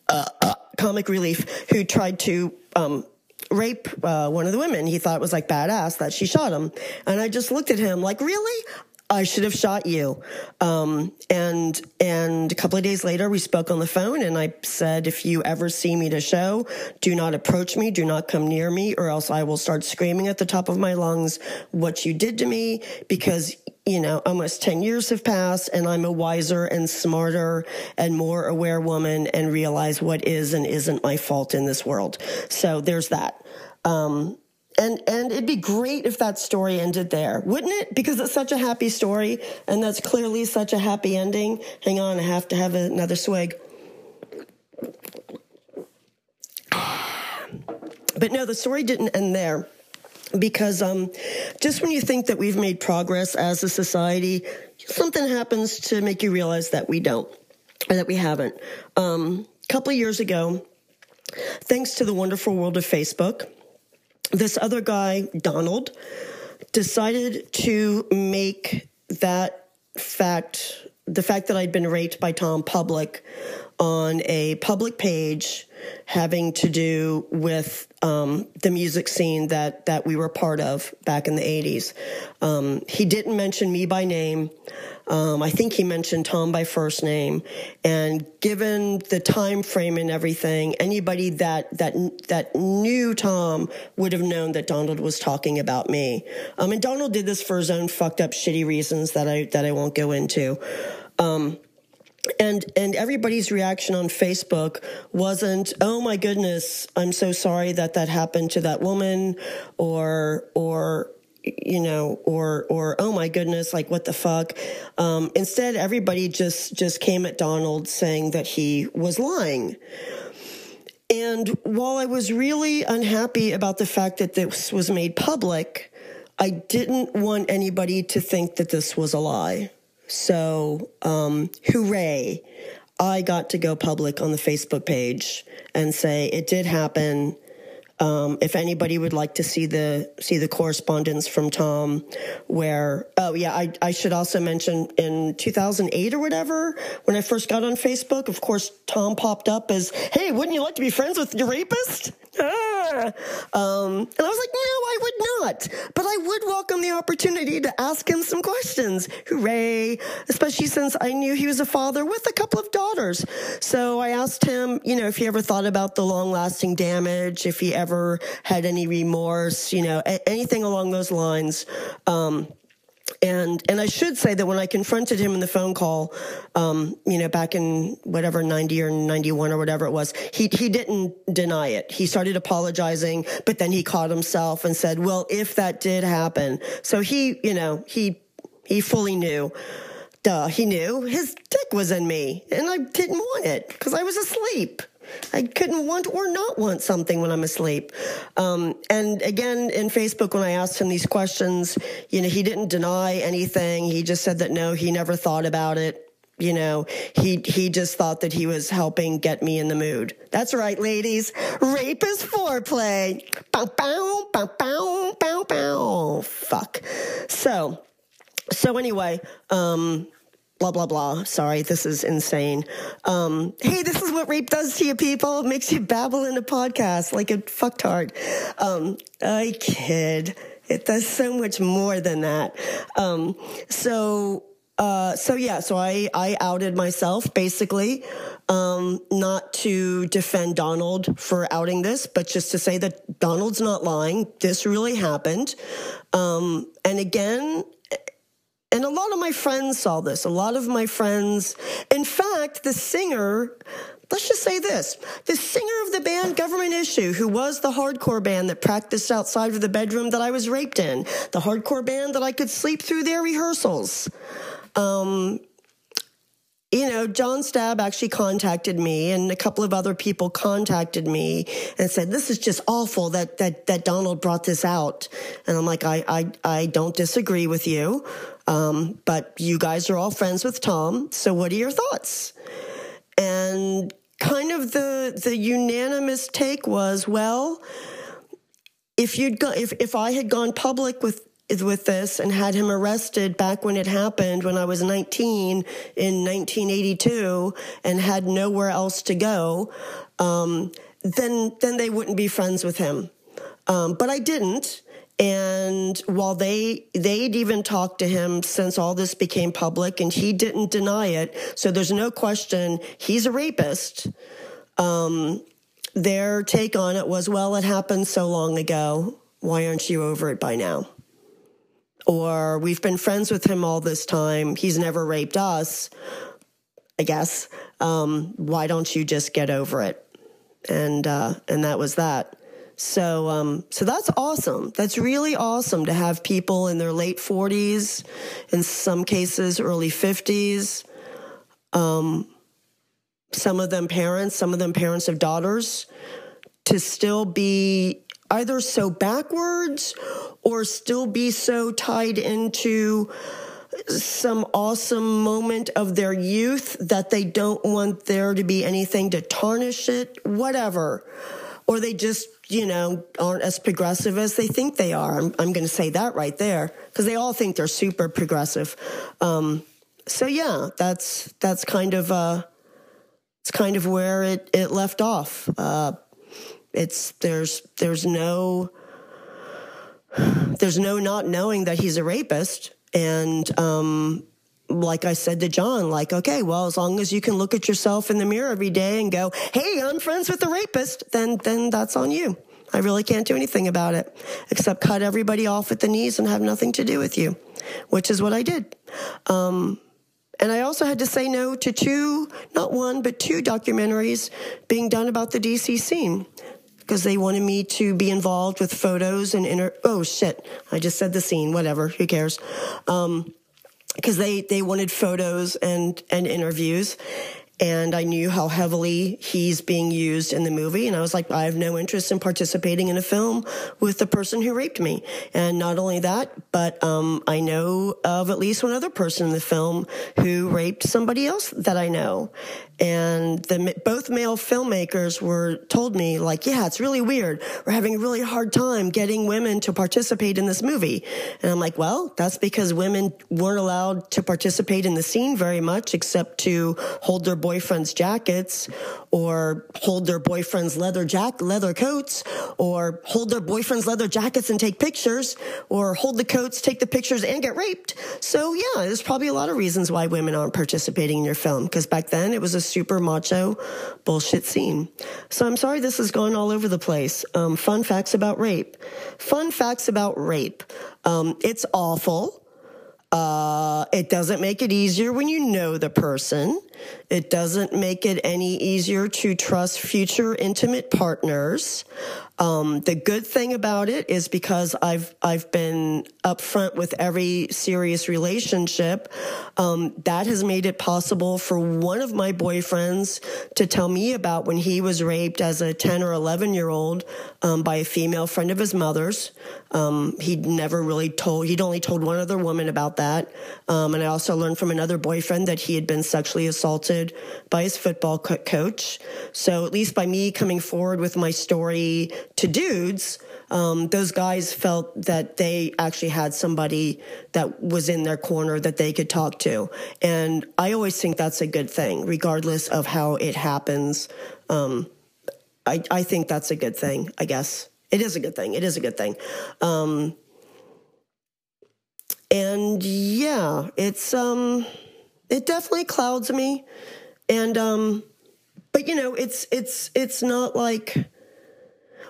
uh, uh, comic relief who tried to, um, rape uh, one of the women. He thought it was like badass that she shot him. And I just looked at him like, really? I should have shot you. Um, and and a couple of days later, we spoke on the phone, and I said, if you ever see me to show, do not approach me, do not come near me, or else I will start screaming at the top of my lungs what you did to me, because you know almost ten years have passed, and I'm a wiser and smarter and more aware woman, and realize what is and isn't my fault in this world. So there's that. Um, and and it'd be great if that story ended there wouldn't it because it's such a happy story and that's clearly such a happy ending hang on i have to have another swig (sighs) but no the story didn't end there because um, just when you think that we've made progress as a society something happens to make you realize that we don't or that we haven't. Um, a couple of years ago thanks to the wonderful world of facebook this other guy, Donald, decided to make that fact, the fact that I'd been raped by Tom public on a public page having to do with um, the music scene that that we were part of back in the 80s. Um, he didn't mention me by name. Um, I think he mentioned Tom by first name, and given the time frame and everything, anybody that that that knew Tom would have known that Donald was talking about me. Um, and Donald did this for his own fucked up, shitty reasons that I that I won't go into. Um, and and everybody's reaction on Facebook wasn't oh my goodness I'm so sorry that that happened to that woman or or you know, or or oh my goodness, like what the fuck. Um, instead, everybody just just came at Donald saying that he was lying. And while I was really unhappy about the fact that this was made public, I didn't want anybody to think that this was a lie. So, um, hooray! I got to go public on the Facebook page and say it did happen. Um, if anybody would like to see the see the correspondence from Tom, where oh yeah, I I should also mention in 2008 or whatever when I first got on Facebook, of course Tom popped up as hey, wouldn't you like to be friends with your rapist? (laughs) Ah. Um, and I was like, no, I would not. But I would welcome the opportunity to ask him some questions. Hooray! Especially since I knew he was a father with a couple of daughters. So I asked him, you know, if he ever thought about the long lasting damage, if he ever had any remorse, you know, anything along those lines. Um, and and I should say that when I confronted him in the phone call, um, you know, back in whatever ninety or ninety one or whatever it was, he he didn't deny it. He started apologizing, but then he caught himself and said, "Well, if that did happen," so he, you know, he he fully knew. Duh, he knew his dick was in me, and I didn't want it because I was asleep. I couldn't want or not want something when I'm asleep. Um, and again, in Facebook, when I asked him these questions, you know, he didn't deny anything. He just said that no, he never thought about it. You know, he he just thought that he was helping get me in the mood. That's right, ladies. Rape is foreplay. Bow bow bow bow bow bow. Fuck. So, so anyway, um, blah blah blah. Sorry, this is insane. Um, hey, this is what rape does to you people. It makes you babble in a podcast like a fucktard. Um, I kid. It does so much more than that. Um, so uh, so yeah, so I, I outed myself basically, um, not to defend Donald for outing this, but just to say that Donald's not lying. This really happened. Um, and again, and a lot of my friends saw this. A lot of my friends, in fact, the singer, let's just say this the singer of the band Government Issue, who was the hardcore band that practiced outside of the bedroom that I was raped in, the hardcore band that I could sleep through their rehearsals. Um, you know, John Stabb actually contacted me and a couple of other people contacted me and said, this is just awful that, that, that Donald brought this out. And I'm like, I, I, I don't disagree with you. Um, but you guys are all friends with Tom. So what are your thoughts? And kind of the, the unanimous take was, well, if you'd go, if, if I had gone public with with this and had him arrested back when it happened when I was 19 in 1982 and had nowhere else to go, um, then then they wouldn't be friends with him. Um, but I didn't. And while they they'd even talked to him since all this became public, and he didn't deny it, so there's no question he's a rapist. Um, their take on it was, well, it happened so long ago. Why aren't you over it by now? or we've been friends with him all this time. He's never raped us. I guess. Um, why don't you just get over it? And uh, and that was that. So um, so that's awesome. That's really awesome to have people in their late forties, in some cases early fifties. Um, some of them parents, some of them parents of daughters, to still be either so backwards or still be so tied into some awesome moment of their youth that they don't want there to be anything to tarnish it, whatever. Or they just, you know, aren't as progressive as they think they are. I'm, I'm going to say that right there because they all think they're super progressive. Um, so yeah, that's that's kind of uh, it's kind of where it it left off. Uh, it's there's there's no there's no not knowing that he's a rapist. And um, like I said to John, like, okay, well, as long as you can look at yourself in the mirror every day and go, hey, I'm friends with the rapist, then then that's on you. I really can't do anything about it except cut everybody off at the knees and have nothing to do with you, which is what I did. Um, and I also had to say no to two, not one, but two documentaries being done about the DC scene because they wanted me to be involved with photos and inter. Oh shit! I just said the scene. Whatever. Who cares? Um, because they they wanted photos and and interviews, and I knew how heavily he's being used in the movie. And I was like, I have no interest in participating in a film with the person who raped me. And not only that, but um, I know of at least one other person in the film who raped somebody else that I know and the, both male filmmakers were told me like yeah it's really weird. We're having a really hard time getting women to participate in this movie. And i'm like well that's because women weren't allowed to participate in the scene very much except to hold their boyfriends jackets or hold their boyfriends leather jack leather coats or hold their boyfriends leather jackets and take pictures or hold the coats take the pictures and get raped. So yeah there's probably a lot of reasons why women aren't participating in your film because back then it was a super macho bullshit scene. So I'm sorry this has gone all over the place. Um, fun facts about rape. Fun facts about rape. Um, it's awful. Uh, it doesn't make it easier when you know the person. It doesn't make it any easier to trust future intimate partners. Um, the good thing about it is because I've I've been upfront with every serious relationship. Um, that has made it possible for one of my boyfriends to tell me about when he was raped as a ten or eleven year old um, by a female friend of his mother's. Um, he'd never really told. He'd only told one other woman about that. Um, and I also learned from another boyfriend that he had been sexually assaulted by his football co- coach. So at least by me coming forward with my story to dudes, um, those guys felt that they actually had somebody that was in their corner that they could talk to. And I always think that's a good thing, regardless of how it happens. Um, I, I think that's a good thing, I guess. It is a good thing. It is a good thing. Um, and yeah, it's, um, it definitely clouds me. And, um, but you know, it's, it's, it's not like,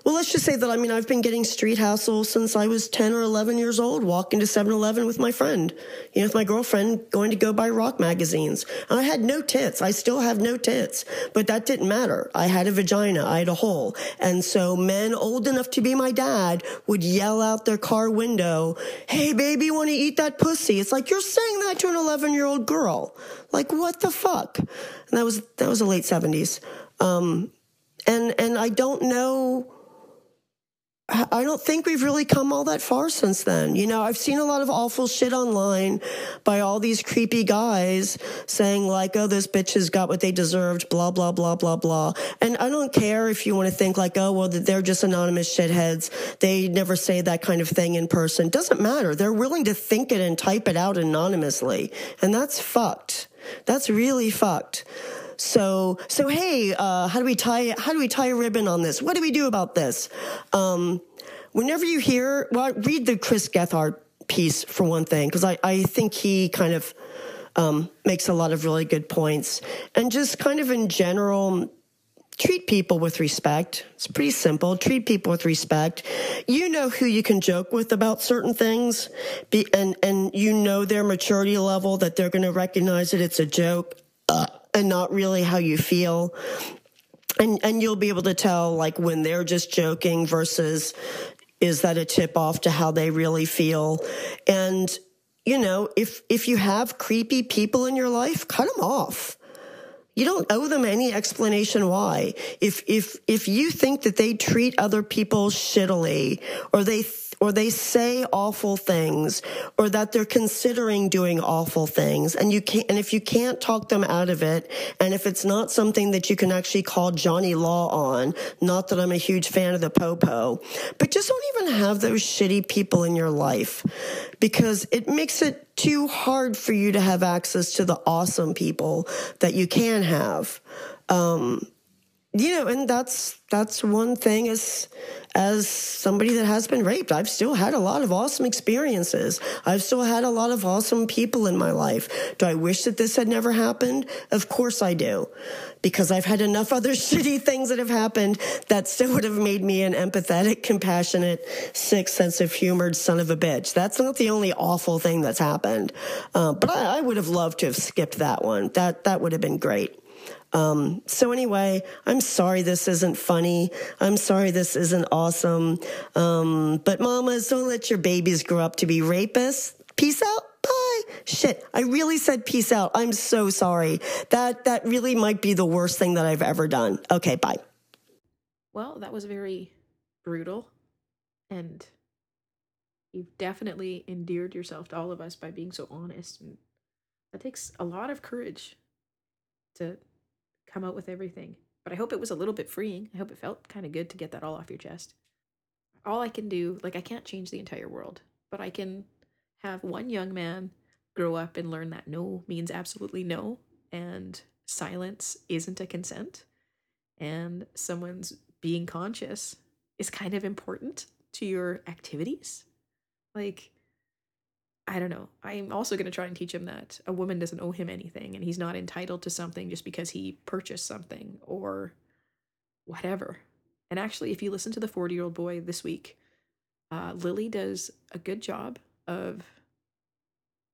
Well, let's just say that I mean I've been getting street hassle since I was 10 or 11 years old, walking to 7-Eleven with my friend, you know, with my girlfriend going to go buy rock magazines. And I had no tits. I still have no tits, but that didn't matter. I had a vagina. I had a hole. And so men old enough to be my dad would yell out their car window, Hey baby, want to eat that pussy? It's like, you're saying that to an 11 year old girl. Like, what the fuck? And that was, that was the late seventies. Um, and, and I don't know, I don't think we've really come all that far since then. You know, I've seen a lot of awful shit online by all these creepy guys saying like, oh, this bitch has got what they deserved, blah, blah, blah, blah, blah. And I don't care if you want to think like, oh, well, they're just anonymous shitheads. They never say that kind of thing in person. Doesn't matter. They're willing to think it and type it out anonymously. And that's fucked. That's really fucked. So, so hey, uh, how do we tie, how do we tie a ribbon on this? What do we do about this? Um, whenever you hear, well, read the Chris Gethard piece for one thing, because I, I think he kind of, um, makes a lot of really good points and just kind of in general, treat people with respect. It's pretty simple. Treat people with respect. You know who you can joke with about certain things be, and, and you know their maturity level that they're going to recognize that it's a joke. Uh, and not really how you feel. And, and you'll be able to tell like when they're just joking versus is that a tip off to how they really feel? And, you know, if, if you have creepy people in your life, cut them off. You don't owe them any explanation why. If, if, if you think that they treat other people shittily or they or they say awful things or that they're considering doing awful things and you can't and if you can't talk them out of it and if it's not something that you can actually call Johnny Law on not that I'm a huge fan of the popo but just don't even have those shitty people in your life because it makes it too hard for you to have access to the awesome people that you can have. Um, you know, and that's that's one thing as as somebody that has been raped. I've still had a lot of awesome experiences. I've still had a lot of awesome people in my life. Do I wish that this had never happened? Of course I do. Because I've had enough other (laughs) shitty things that have happened that still would have made me an empathetic, compassionate, sick sense of humored son of a bitch. That's not the only awful thing that's happened. Uh, but I, I would have loved to have skipped that one. That that would have been great. Um, so anyway, I'm sorry this isn't funny. I'm sorry this isn't awesome. Um, but mamas, don't let your babies grow up to be rapists. Peace out. Bye. Shit. I really said peace out. I'm so sorry. That, that really might be the worst thing that I've ever done. Okay. Bye. Well, that was very brutal and you've definitely endeared yourself to all of us by being so honest and that takes a lot of courage to come out with everything. But I hope it was a little bit freeing. I hope it felt kind of good to get that all off your chest. All I can do, like, I can't change the entire world, but I can have one young man grow up and learn that no means absolutely no, and silence isn't a consent, and someone's being conscious is kind of important to your activities. Like, I don't know. I'm also going to try and teach him that a woman doesn't owe him anything and he's not entitled to something just because he purchased something or whatever. And actually, if you listen to the 40 year old boy this week, uh, Lily does a good job of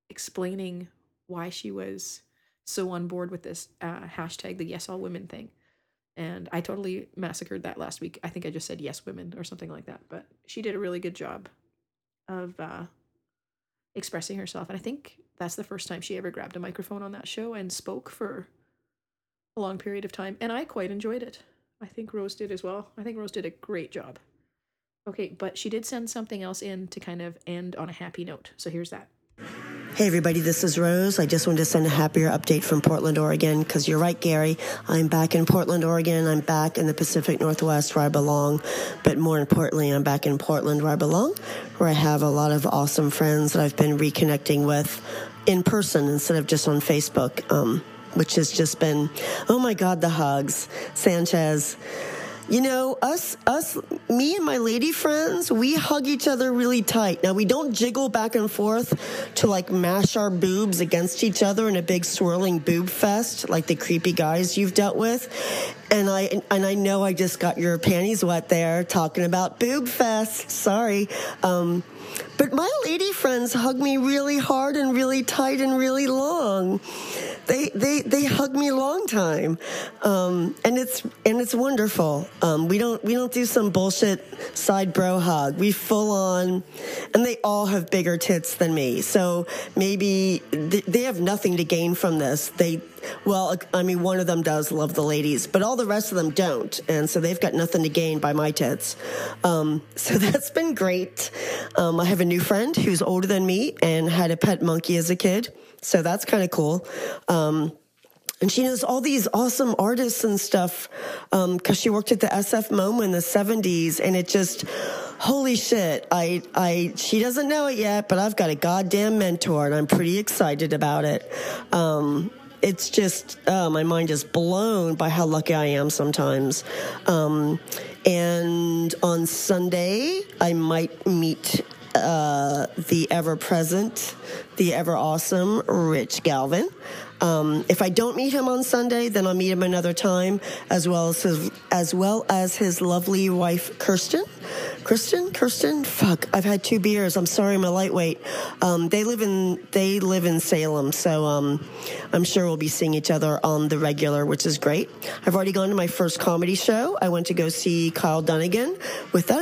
explaining why she was so on board with this uh, hashtag, the yes all women thing. And I totally massacred that last week. I think I just said yes women or something like that. But she did a really good job of uh, expressing herself. And I think that's the first time she ever grabbed a microphone on that show and spoke for a long period of time. And I quite enjoyed it. I think Rose did as well. I think Rose did a great job. Okay, but she did send something else in to kind of end on a happy note. So here's that. Hey, everybody, this is Rose. I just wanted to send a happier update from Portland, Oregon, because you're right, Gary. I'm back in Portland, Oregon. I'm back in the Pacific Northwest where I belong. But more importantly, I'm back in Portland where I belong, where I have a lot of awesome friends that I've been reconnecting with in person instead of just on Facebook, um, which has just been, oh my God, the hugs. Sanchez you know, us, us, me and my lady friends, we hug each other really tight. Now we don't jiggle back and forth to like mash our boobs against each other in a big swirling boob fest like the creepy guys you've dealt with. and I and I know I just got your panties wet there talking about boob fest. Sorry. Um, but my lady friends hug me really hard and really tight and really long. They they they hug me long time, um, and it's and it's wonderful. Um, we don't we don't do some bullshit side bro hug. We full on, and they all have bigger tits than me. So maybe they, they have nothing to gain from this. They well, I mean, one of them does love the ladies, but all the rest of them don't, and so they've got nothing to gain by my tits. Um, (laughs) so that's been great. Um, I have a new friend who's older than me and had a pet monkey as a kid, so that's kind of cool. Um, and she knows all these awesome artists and stuff because um, she worked at the SF MoMA in the 70s, and it just holy shit i i she doesn't know it yet but i've got a goddamn mentor and i'm pretty excited about it um, it's just uh, my mind is blown by how lucky I am sometimes. Um, and on Sunday, I might meet uh, the ever present, the ever awesome Rich Galvin. Um, if I don't meet him on Sunday, then I'll meet him another time, as well as his, as well as his lovely wife Kirsten. Kirsten, Kirsten, fuck, I've had two beers. I'm sorry, I'm a lightweight. Um, they live in they live in Salem, so um, I'm sure we'll be seeing each other on the regular, which is great. I've already gone to my first comedy show. I went to go see Kyle Dunnigan with a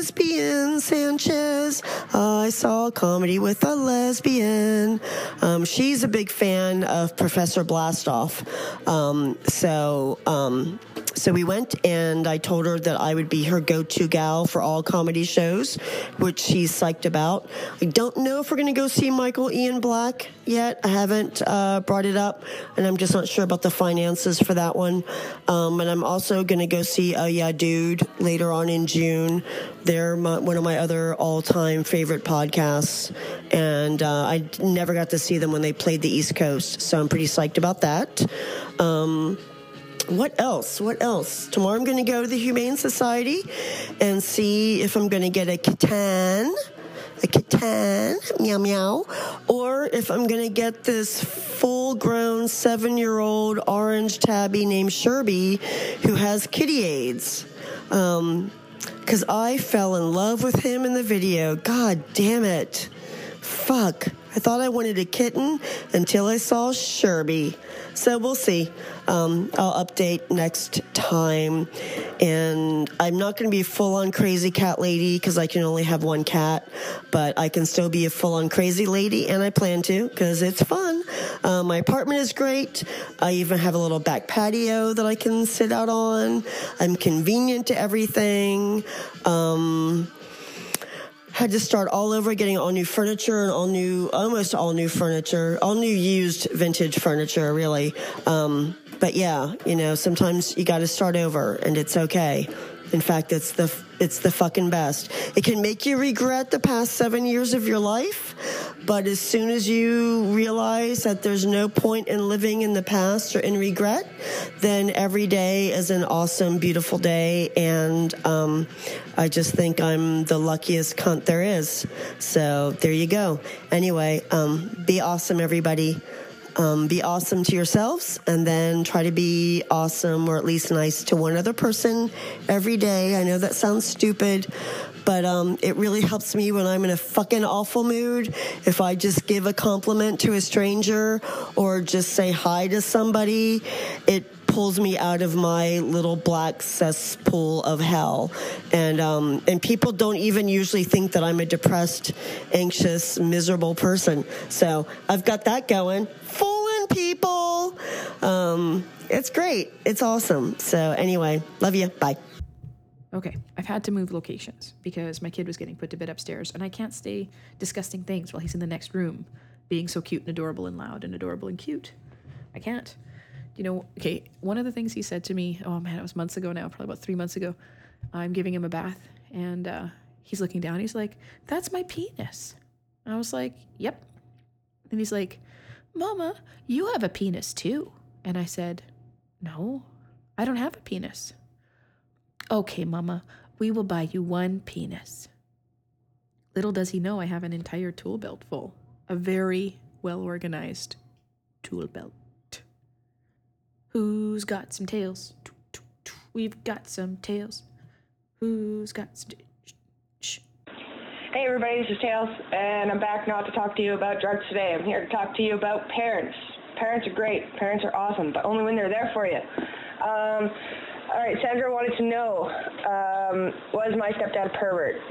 lesbian Sanchez. I saw comedy with a lesbian. Um, she's a big fan of Professor Blastoff, um, so um, so we went and I told her that I would be her go-to gal for all comedy shows, which she's psyched about. I don't know if we're going to go see Michael Ian Black yet. I haven't uh, brought it up, and I'm just not sure about the finances for that one. Um, and I'm also going to go see Oh Yeah Dude later on in June. They're my, one of my other all-time favorite podcasts, and uh, I never got to see them when they played the East Coast, so I'm pretty psyched about that. Um, what else? What else? Tomorrow I'm going to go to the Humane Society and see if I'm going to get a kitten, a kitten, meow meow, or if I'm going to get this full grown seven year old orange tabby named Sherby who has kitty AIDS. Um, because I fell in love with him in the video. God damn it. Fuck. I thought I wanted a kitten until I saw Sherby. So we'll see. Um, I'll update next time. And I'm not going to be full on crazy cat lady because I can only have one cat, but I can still be a full on crazy lady, and I plan to because it's fun. Uh, my apartment is great. I even have a little back patio that I can sit out on. I'm convenient to everything. Um, had to start all over getting all new furniture and all new almost all new furniture all new used vintage furniture really. Um, but yeah you know sometimes you got to start over and it's okay in fact it's the it's the fucking best. It can make you regret the past seven years of your life but as soon as you realize that there's no point in living in the past or in regret then every day is an awesome beautiful day. And um, i just think i'm the luckiest cunt there is. So there you go. Anyway um, be awesome everybody um, be awesome to yourselves and then try to be awesome or at least nice to one other person every day. I know that sounds stupid, but um, it really helps me when I'm in a fucking awful mood. If I just give a compliment to a stranger or just say hi to somebody, it pulls me out of my little black cesspool of hell. And um, and people don't even usually think that I'm a depressed, anxious, miserable person. So I've got that going. Fooling people. Um, it's great. It's awesome. So anyway, love you. Bye. Okay, I've had to move locations because my kid was getting put to bed upstairs, and I can't stay discussing things while he's in the next room, being so cute and adorable and loud and adorable and cute. I can't you know, okay, one of the things he said to me, oh man, it was months ago now, probably about three months ago. I'm giving him a bath and uh, he's looking down. He's like, that's my penis. I was like, yep. And he's like, Mama, you have a penis too. And I said, no, I don't have a penis. Okay, Mama, we will buy you one penis. Little does he know I have an entire tool belt full, a very well organized tool belt. Who's got some tails? We've got some tails. Who's got some? Hey everybody, this is Tails, and I'm back not to talk to you about drugs today. I'm here to talk to you about parents. Parents are great. Parents are awesome, but only when they're there for you. Um, all right, Sandra wanted to know, um, was my stepdad pervert? (laughs)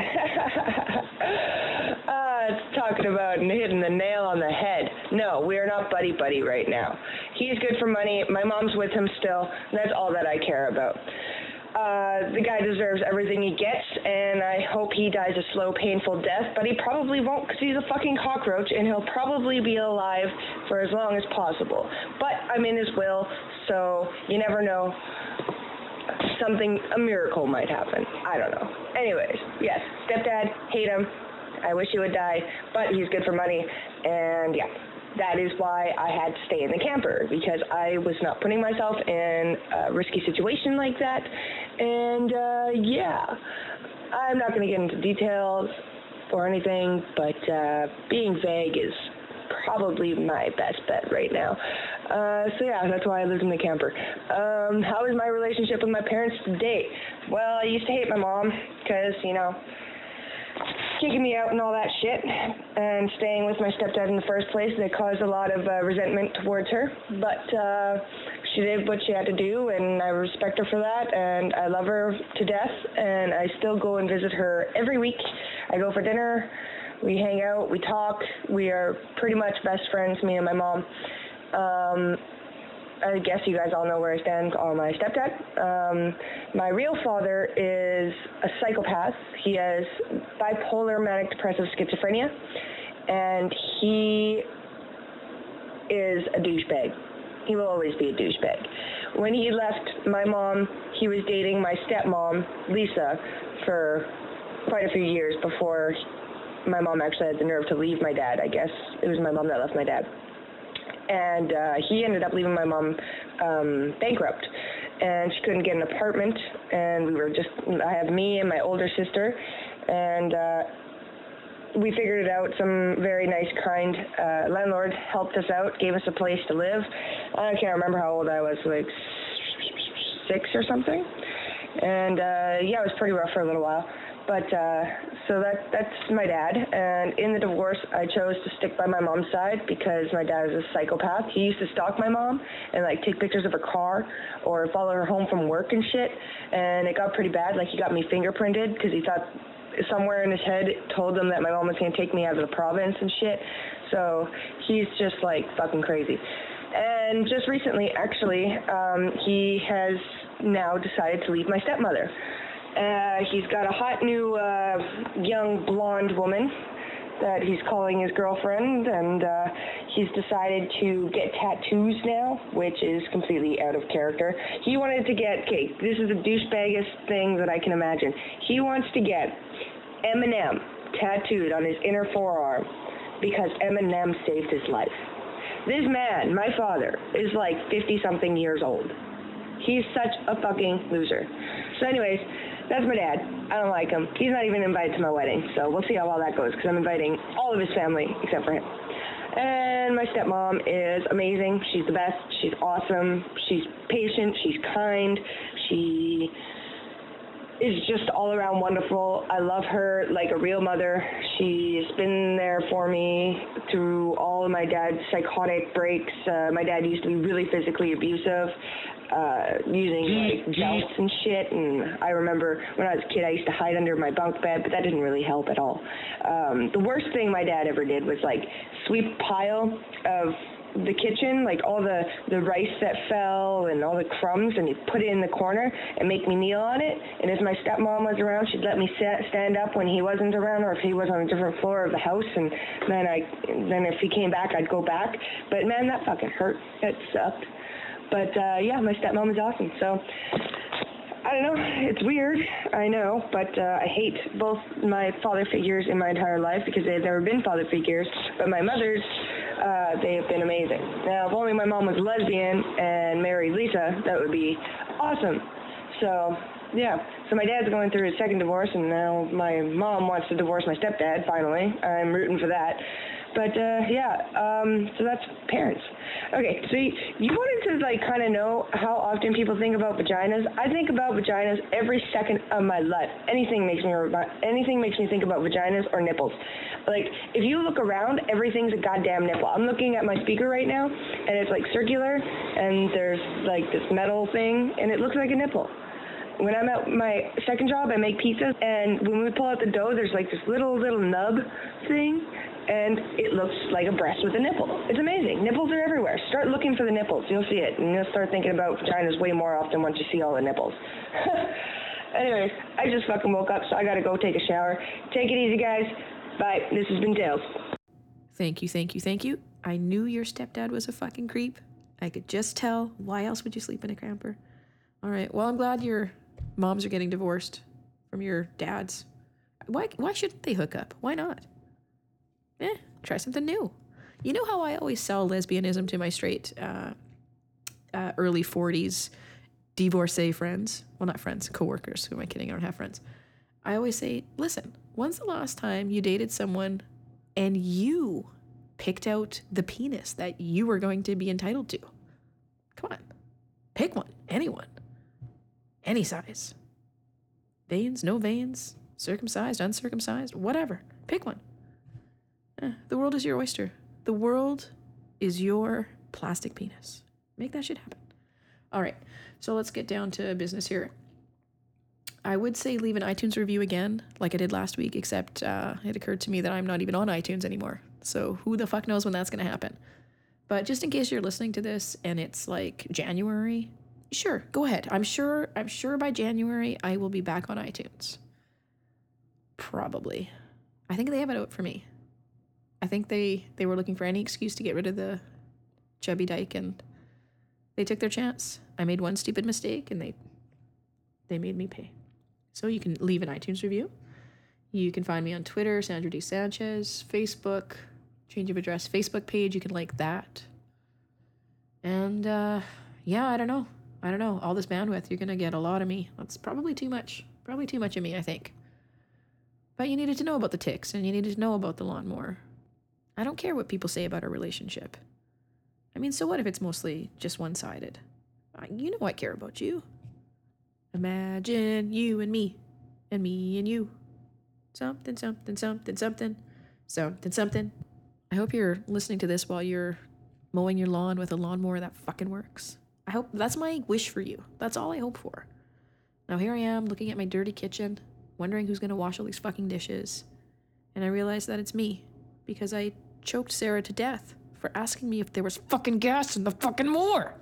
uh, it's talking about hitting the nail on the head. No, we are not buddy-buddy right now. He's good for money. My mom's with him still. That's all that I care about. Uh, the guy deserves everything he gets, and I hope he dies a slow, painful death, but he probably won't because he's a fucking cockroach, and he'll probably be alive for as long as possible. But I'm in his will, so you never know. Something, a miracle might happen. I don't know. Anyways, yes, stepdad, hate him. I wish he would die, but he's good for money, and yeah that is why I had to stay in the camper because I was not putting myself in a risky situation like that. And uh, yeah, I'm not going to get into details or anything, but uh, being vague is probably my best bet right now. Uh, so yeah, that's why I lived in the camper. Um, how is my relationship with my parents today? Well, I used to hate my mom because, you know, kicking me out and all that shit and staying with my stepdad in the first place that caused a lot of uh, resentment towards her but uh, she did what she had to do and i respect her for that and i love her to death and i still go and visit her every week i go for dinner we hang out we talk we are pretty much best friends me and my mom um, I guess you guys all know where I stand on my stepdad. Um, my real father is a psychopath. He has bipolar manic depressive schizophrenia, and he is a douchebag. He will always be a douchebag. When he left my mom, he was dating my stepmom, Lisa, for quite a few years before my mom actually had the nerve to leave my dad, I guess. It was my mom that left my dad and uh, he ended up leaving my mom um, bankrupt. And she couldn't get an apartment, and we were just, I have me and my older sister, and uh, we figured it out. Some very nice, kind uh, landlord helped us out, gave us a place to live. I can't remember how old I was, like six or something. And uh, yeah, it was pretty rough for a little while. But uh, so that that's my dad. And in the divorce, I chose to stick by my mom's side because my dad is a psychopath. He used to stalk my mom and like take pictures of her car or follow her home from work and shit. And it got pretty bad. Like he got me fingerprinted because he thought somewhere in his head told him that my mom was gonna take me out of the province and shit. So he's just like fucking crazy. And just recently, actually, um, he has now decided to leave my stepmother. Uh, he's got a hot new uh, young blonde woman that he's calling his girlfriend, and uh, he's decided to get tattoos now, which is completely out of character. He wanted to get, okay, this is the douchebaggest thing that I can imagine. He wants to get Eminem tattooed on his inner forearm because Eminem saved his life. This man, my father, is like 50 something years old. He's such a fucking loser. So, anyways, that's my dad. I don't like him. He's not even invited to my wedding, so we'll see how all that goes because I'm inviting all of his family except for him. And my stepmom is amazing. She's the best. She's awesome. She's patient. She's kind. She is just all around wonderful. I love her like a real mother. She's been there for me through all of my dad's psychotic breaks. Uh, my dad used to be really physically abusive uh, using like belts and shit. And I remember when I was a kid, I used to hide under my bunk bed, but that didn't really help at all. Um, the worst thing my dad ever did was like sweep a pile of the kitchen, like all the the rice that fell and all the crumbs, and he'd put it in the corner and make me kneel on it. And if my stepmom was around, she'd let me sit, stand up when he wasn't around, or if he was on a different floor of the house. And then I, then if he came back, I'd go back. But man, that fucking hurt. That sucked. But uh, yeah, my stepmom is awesome. So I don't know. It's weird, I know, but uh, I hate both my father figures in my entire life because they've never been father figures. But my mother's, uh, they have been amazing. Now, if only my mom was lesbian and married Lisa, that would be awesome. So yeah. So my dad's going through his second divorce, and now my mom wants to divorce my stepdad. Finally, I'm rooting for that. But uh, yeah, um, so that's parents. Okay, so you, you wanted to like kind of know how often people think about vaginas. I think about vaginas every second of my life. Anything makes me anything makes me think about vaginas or nipples. Like if you look around, everything's a goddamn nipple. I'm looking at my speaker right now, and it's like circular, and there's like this metal thing, and it looks like a nipple when I'm at my second job, I make pizzas, and when we pull out the dough, there's like this little little nub thing, and it looks like a breast with a nipple. It's amazing. Nipples are everywhere. Start looking for the nipples. You'll see it, and you'll start thinking about vaginas way more often once you see all the nipples. (laughs) Anyways, I just fucking woke up, so I gotta go take a shower. Take it easy, guys. Bye. This has been Tails. Thank you, thank you, thank you. I knew your stepdad was a fucking creep. I could just tell. Why else would you sleep in a camper? All right. Well, I'm glad you're moms are getting divorced from your dads. Why why shouldn't they hook up? Why not? Eh, try something new. You know how I always sell lesbianism to my straight uh, uh, early 40s divorcee friends? Well, not friends, coworkers. Who am I kidding? I don't have friends. I always say, listen, when's the last time you dated someone and you picked out the penis that you were going to be entitled to? Come on, pick one, anyone any size. Veins, no veins, circumcised, uncircumcised, whatever. Pick one. The world is your oyster. The world is your plastic penis. Make that shit happen. All right, so let's get down to business here. I would say leave an iTunes review again, like I did last week, except uh, it occurred to me that I'm not even on iTunes anymore. So who the fuck knows when that's going to happen? But just in case you're listening to this and it's like January Sure, go ahead. I'm sure I'm sure by January I will be back on iTunes. Probably. I think they have it out for me. I think they they were looking for any excuse to get rid of the chubby dyke and they took their chance. I made one stupid mistake and they they made me pay. So you can leave an iTunes review. You can find me on Twitter, Sandra D. Sanchez, Facebook, change of address, Facebook page. You can like that. And uh, yeah, I don't know. I don't know, all this bandwidth, you're going to get a lot of me. That's probably too much. Probably too much of me, I think. But you needed to know about the ticks and you needed to know about the lawnmower. I don't care what people say about our relationship. I mean, so what if it's mostly just one sided? You know I care about you. Imagine you and me, and me and you. Something, something, something, something, something, something. I hope you're listening to this while you're mowing your lawn with a lawnmower that fucking works. I hope that's my wish for you. That's all I hope for. Now here I am looking at my dirty kitchen, wondering who's to wash all these fucking dishes. And I realize that it's me because I choked Sarah to death for asking me if there was fucking gas in the fucking mower.